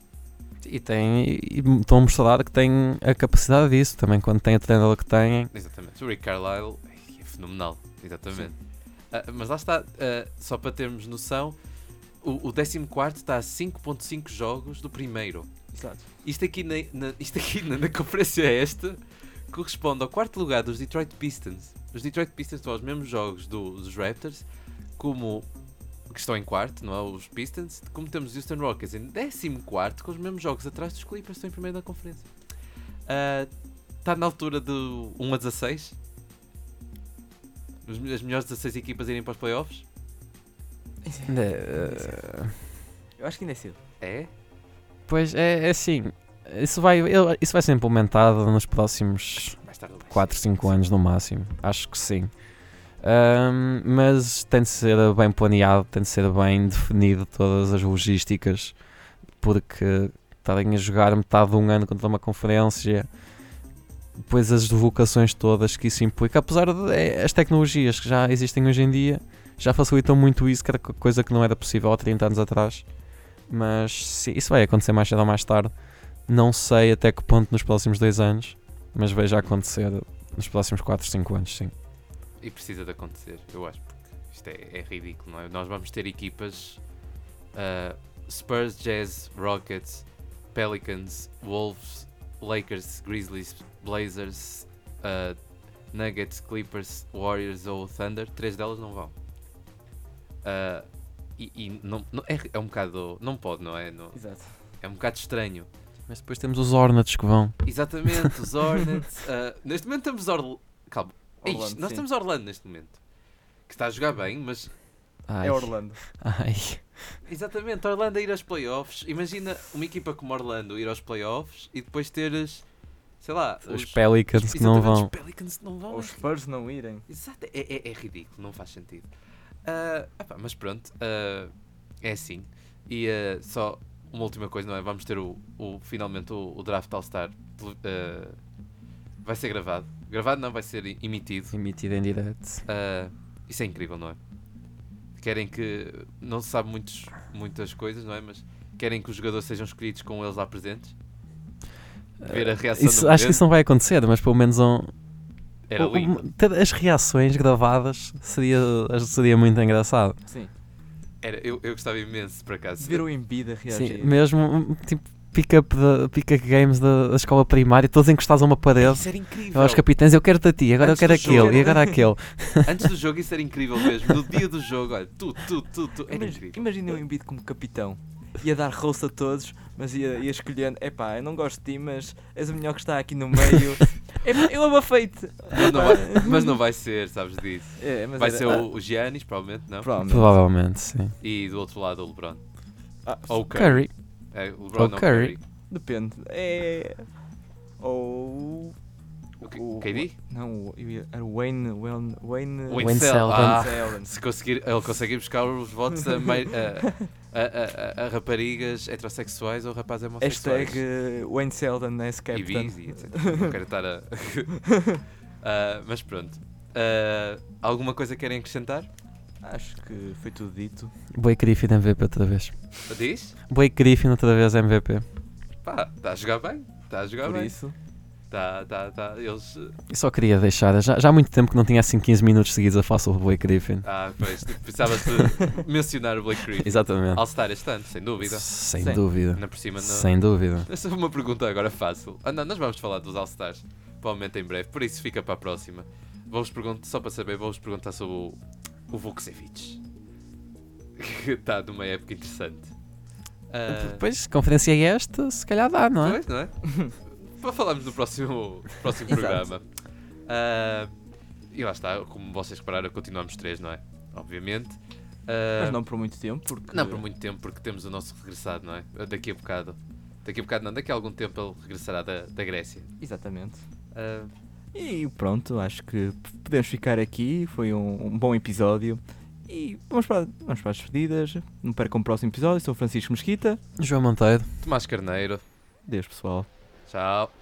E, tem, e, estão a mostrar que têm a capacidade disso também, quando têm a treinador que têm. Exatamente. O Rick Carlisle é fenomenal. Exatamente. Ah, mas lá está, ah, só para termos noção, o, o 14 está a 5.5 jogos do primeiro. Exato. Isto aqui, na, na- isto aqui na, na conferência esta corresponde ao quarto lugar dos Detroit Pistons. Os Detroit Pistons estão aos mesmos jogos do- dos Raptors, como que estão em quarto, não é? Os Pistons, como temos os Houston Rockets em 14 quarto, com os mesmos jogos atrás dos Clippers, estão em primeiro na conferência. Ah, Está na altura do 1 a 16. As melhores 16 equipas irem para os playoffs. Eh, Eu acho que ainda é cedo. É? pois é, é assim, isso vai, isso vai ser implementado nos próximos Mais tarde ou mais 4, cedo. 5 anos no máximo. Acho que sim. Ahm, mas tem de ser bem planeado, tem de ser bem definido todas as logísticas, porque estarem a jogar metade de um ano contra uma conferência, depois as deslocações todas que isso implica, apesar de eh, as tecnologias que já existem hoje em dia já facilitam muito isso, que era co- coisa que não era possível há 30 anos atrás. Mas sim, isso vai acontecer mais cedo ou mais tarde. Não sei até que ponto nos próximos dois anos, mas vejo acontecer nos próximos 4, 5 anos, sim. E precisa de acontecer, eu acho, porque isto é, é ridículo, não é? Nós vamos ter equipas ah, Spurs, Jazz, Rockets, Pelicans, Wolves, Lakers, Grizzlies, Blazers, ah, Nuggets, Clippers, Warriors ou Thunder. Três delas não vão. Ah, e e não, não- é, é um bocado. Não pode, não é? Não- Exato. é um bocado estranho. Mas depois temos os Hornets que vão. Exatamente, os Hornets. ah, neste momento temos Orlando. Calma, Orlando, nós sim. temos Orlando neste momento. Que está a jogar bem, mas Ai, É Orlando. ai. Exatamente, Orlando a ir aos playoffs. Imagina uma equipa como Orlando ir aos playoffs e depois teres, sei lá, Os Pelicans que não vão. Os Pelicans que não vão. Os Spurs não irem. Exato, é, é, é ridículo, não faz sentido. Ah, epá, mas pronto, ah, é assim. E ah, só uma última coisa, não é? Vamos ter o, o- finalmente o, o Draft All-Star. vai ser gravado. Gravado não, vai ser emitido. Emitido em direto. Isso é incrível, não é? Querem que. Não se sabe muitos, muitas coisas, não é? Mas querem que os jogadores sejam escolhidos com eles lá presentes. Ver a reação Isso- do acho que isso não vai acontecer, mas pelo menos um, Era um- lindo. as reações gravadas seria, seria muito engraçado. Sim. Era, eu, eu gostava imenso, por acaso. Ver o Embiid a reagir. Sim, mesmo tipo pick-up pick-up games da, da escola primária, todos encostados a uma parede. Isso era incrível. Aos capitães, eu quero-te a ti, agora Antes eu quero aquele, e agora aquele. Antes do jogo isso era incrível mesmo. No dia do jogo, olha, tu, tu, tu, tu. Era Imag- incrível. Imaginem o Embiid como capitão. Ia dar roast a todos, mas ia, ia escolhendo. Epá, eu não gosto de ti, mas és o melhor que está aqui no meio. Epá, eu abafei-te. Mas não, vai, mas não vai ser, sabes disso. É, mas Vai era- ser o, o Giannis, provavelmente, não? Provavelmente. Provavelmente, sim. E do outro lado o LeBron. Ah, Ou o Curry. É, o LeBron Ou não Curry. Curry. Depende. É. Ou. O K- KD? Não, ia- era o Wayne. Wayne. Wayne, Wayne Wayne Sel- Selden. Ah, Selden. se conseguir, ele consegue buscar os votos a, a- a, a- raparigas heterossexuais ou rapazes homossexuais. Hashtag eh, Wayne Sheldon as e Captain. bis e etc. Não quero estar a. Ah, mas pronto. Ah, alguma coisa querem acrescentar? Acho que foi tudo dito. Blake Griffin MVP outra vez. Diz? Blake Griffin outra vez MVP. Pá, está a jogar bem. Está a jogar Por bem. isso, Tá, tá, tá. Eles. E só queria deixar, já, já há muito tempo que não tinha assim 15 minutos seguidos a falar sobre o Blake Griffin. Ah, pois, precisava-se mencionar o Blake Griffin. Exatamente. All-Star este ano, sem dúvida. Sem Sim. dúvida. Ainda por cima, não. Sem dúvida. Essa é uma pergunta agora fácil. Ah, não, nós vamos falar dos All-Stars, provavelmente em breve, por isso fica para a próxima. Vou-vos perguntar, só para saber, vou-vos perguntar sobre o, o Vucevic. Que está numa época interessante. Ah, Depois, conferência é esta? Se calhar dá, não é? Pois, não é? para falarmos no próximo, próximo programa. Ah, e lá está, como vocês repararam, continuamos três, não é? Obviamente. Ah, mas não por muito tempo, porque não por muito tempo, porque temos o nosso regressado, não é? Daqui a bocado. Daqui a bocado não, daqui a algum tempo ele regressará da, da Grécia. Exatamente. Ah, E pronto, acho que podemos ficar aqui. Foi um, um bom episódio. E vamos para, vamos para as despedidas. Não percam o próximo episódio. Sou Francisco Mesquita. João Monteiro. Tomás Carneiro, Deus, pessoal. tchau.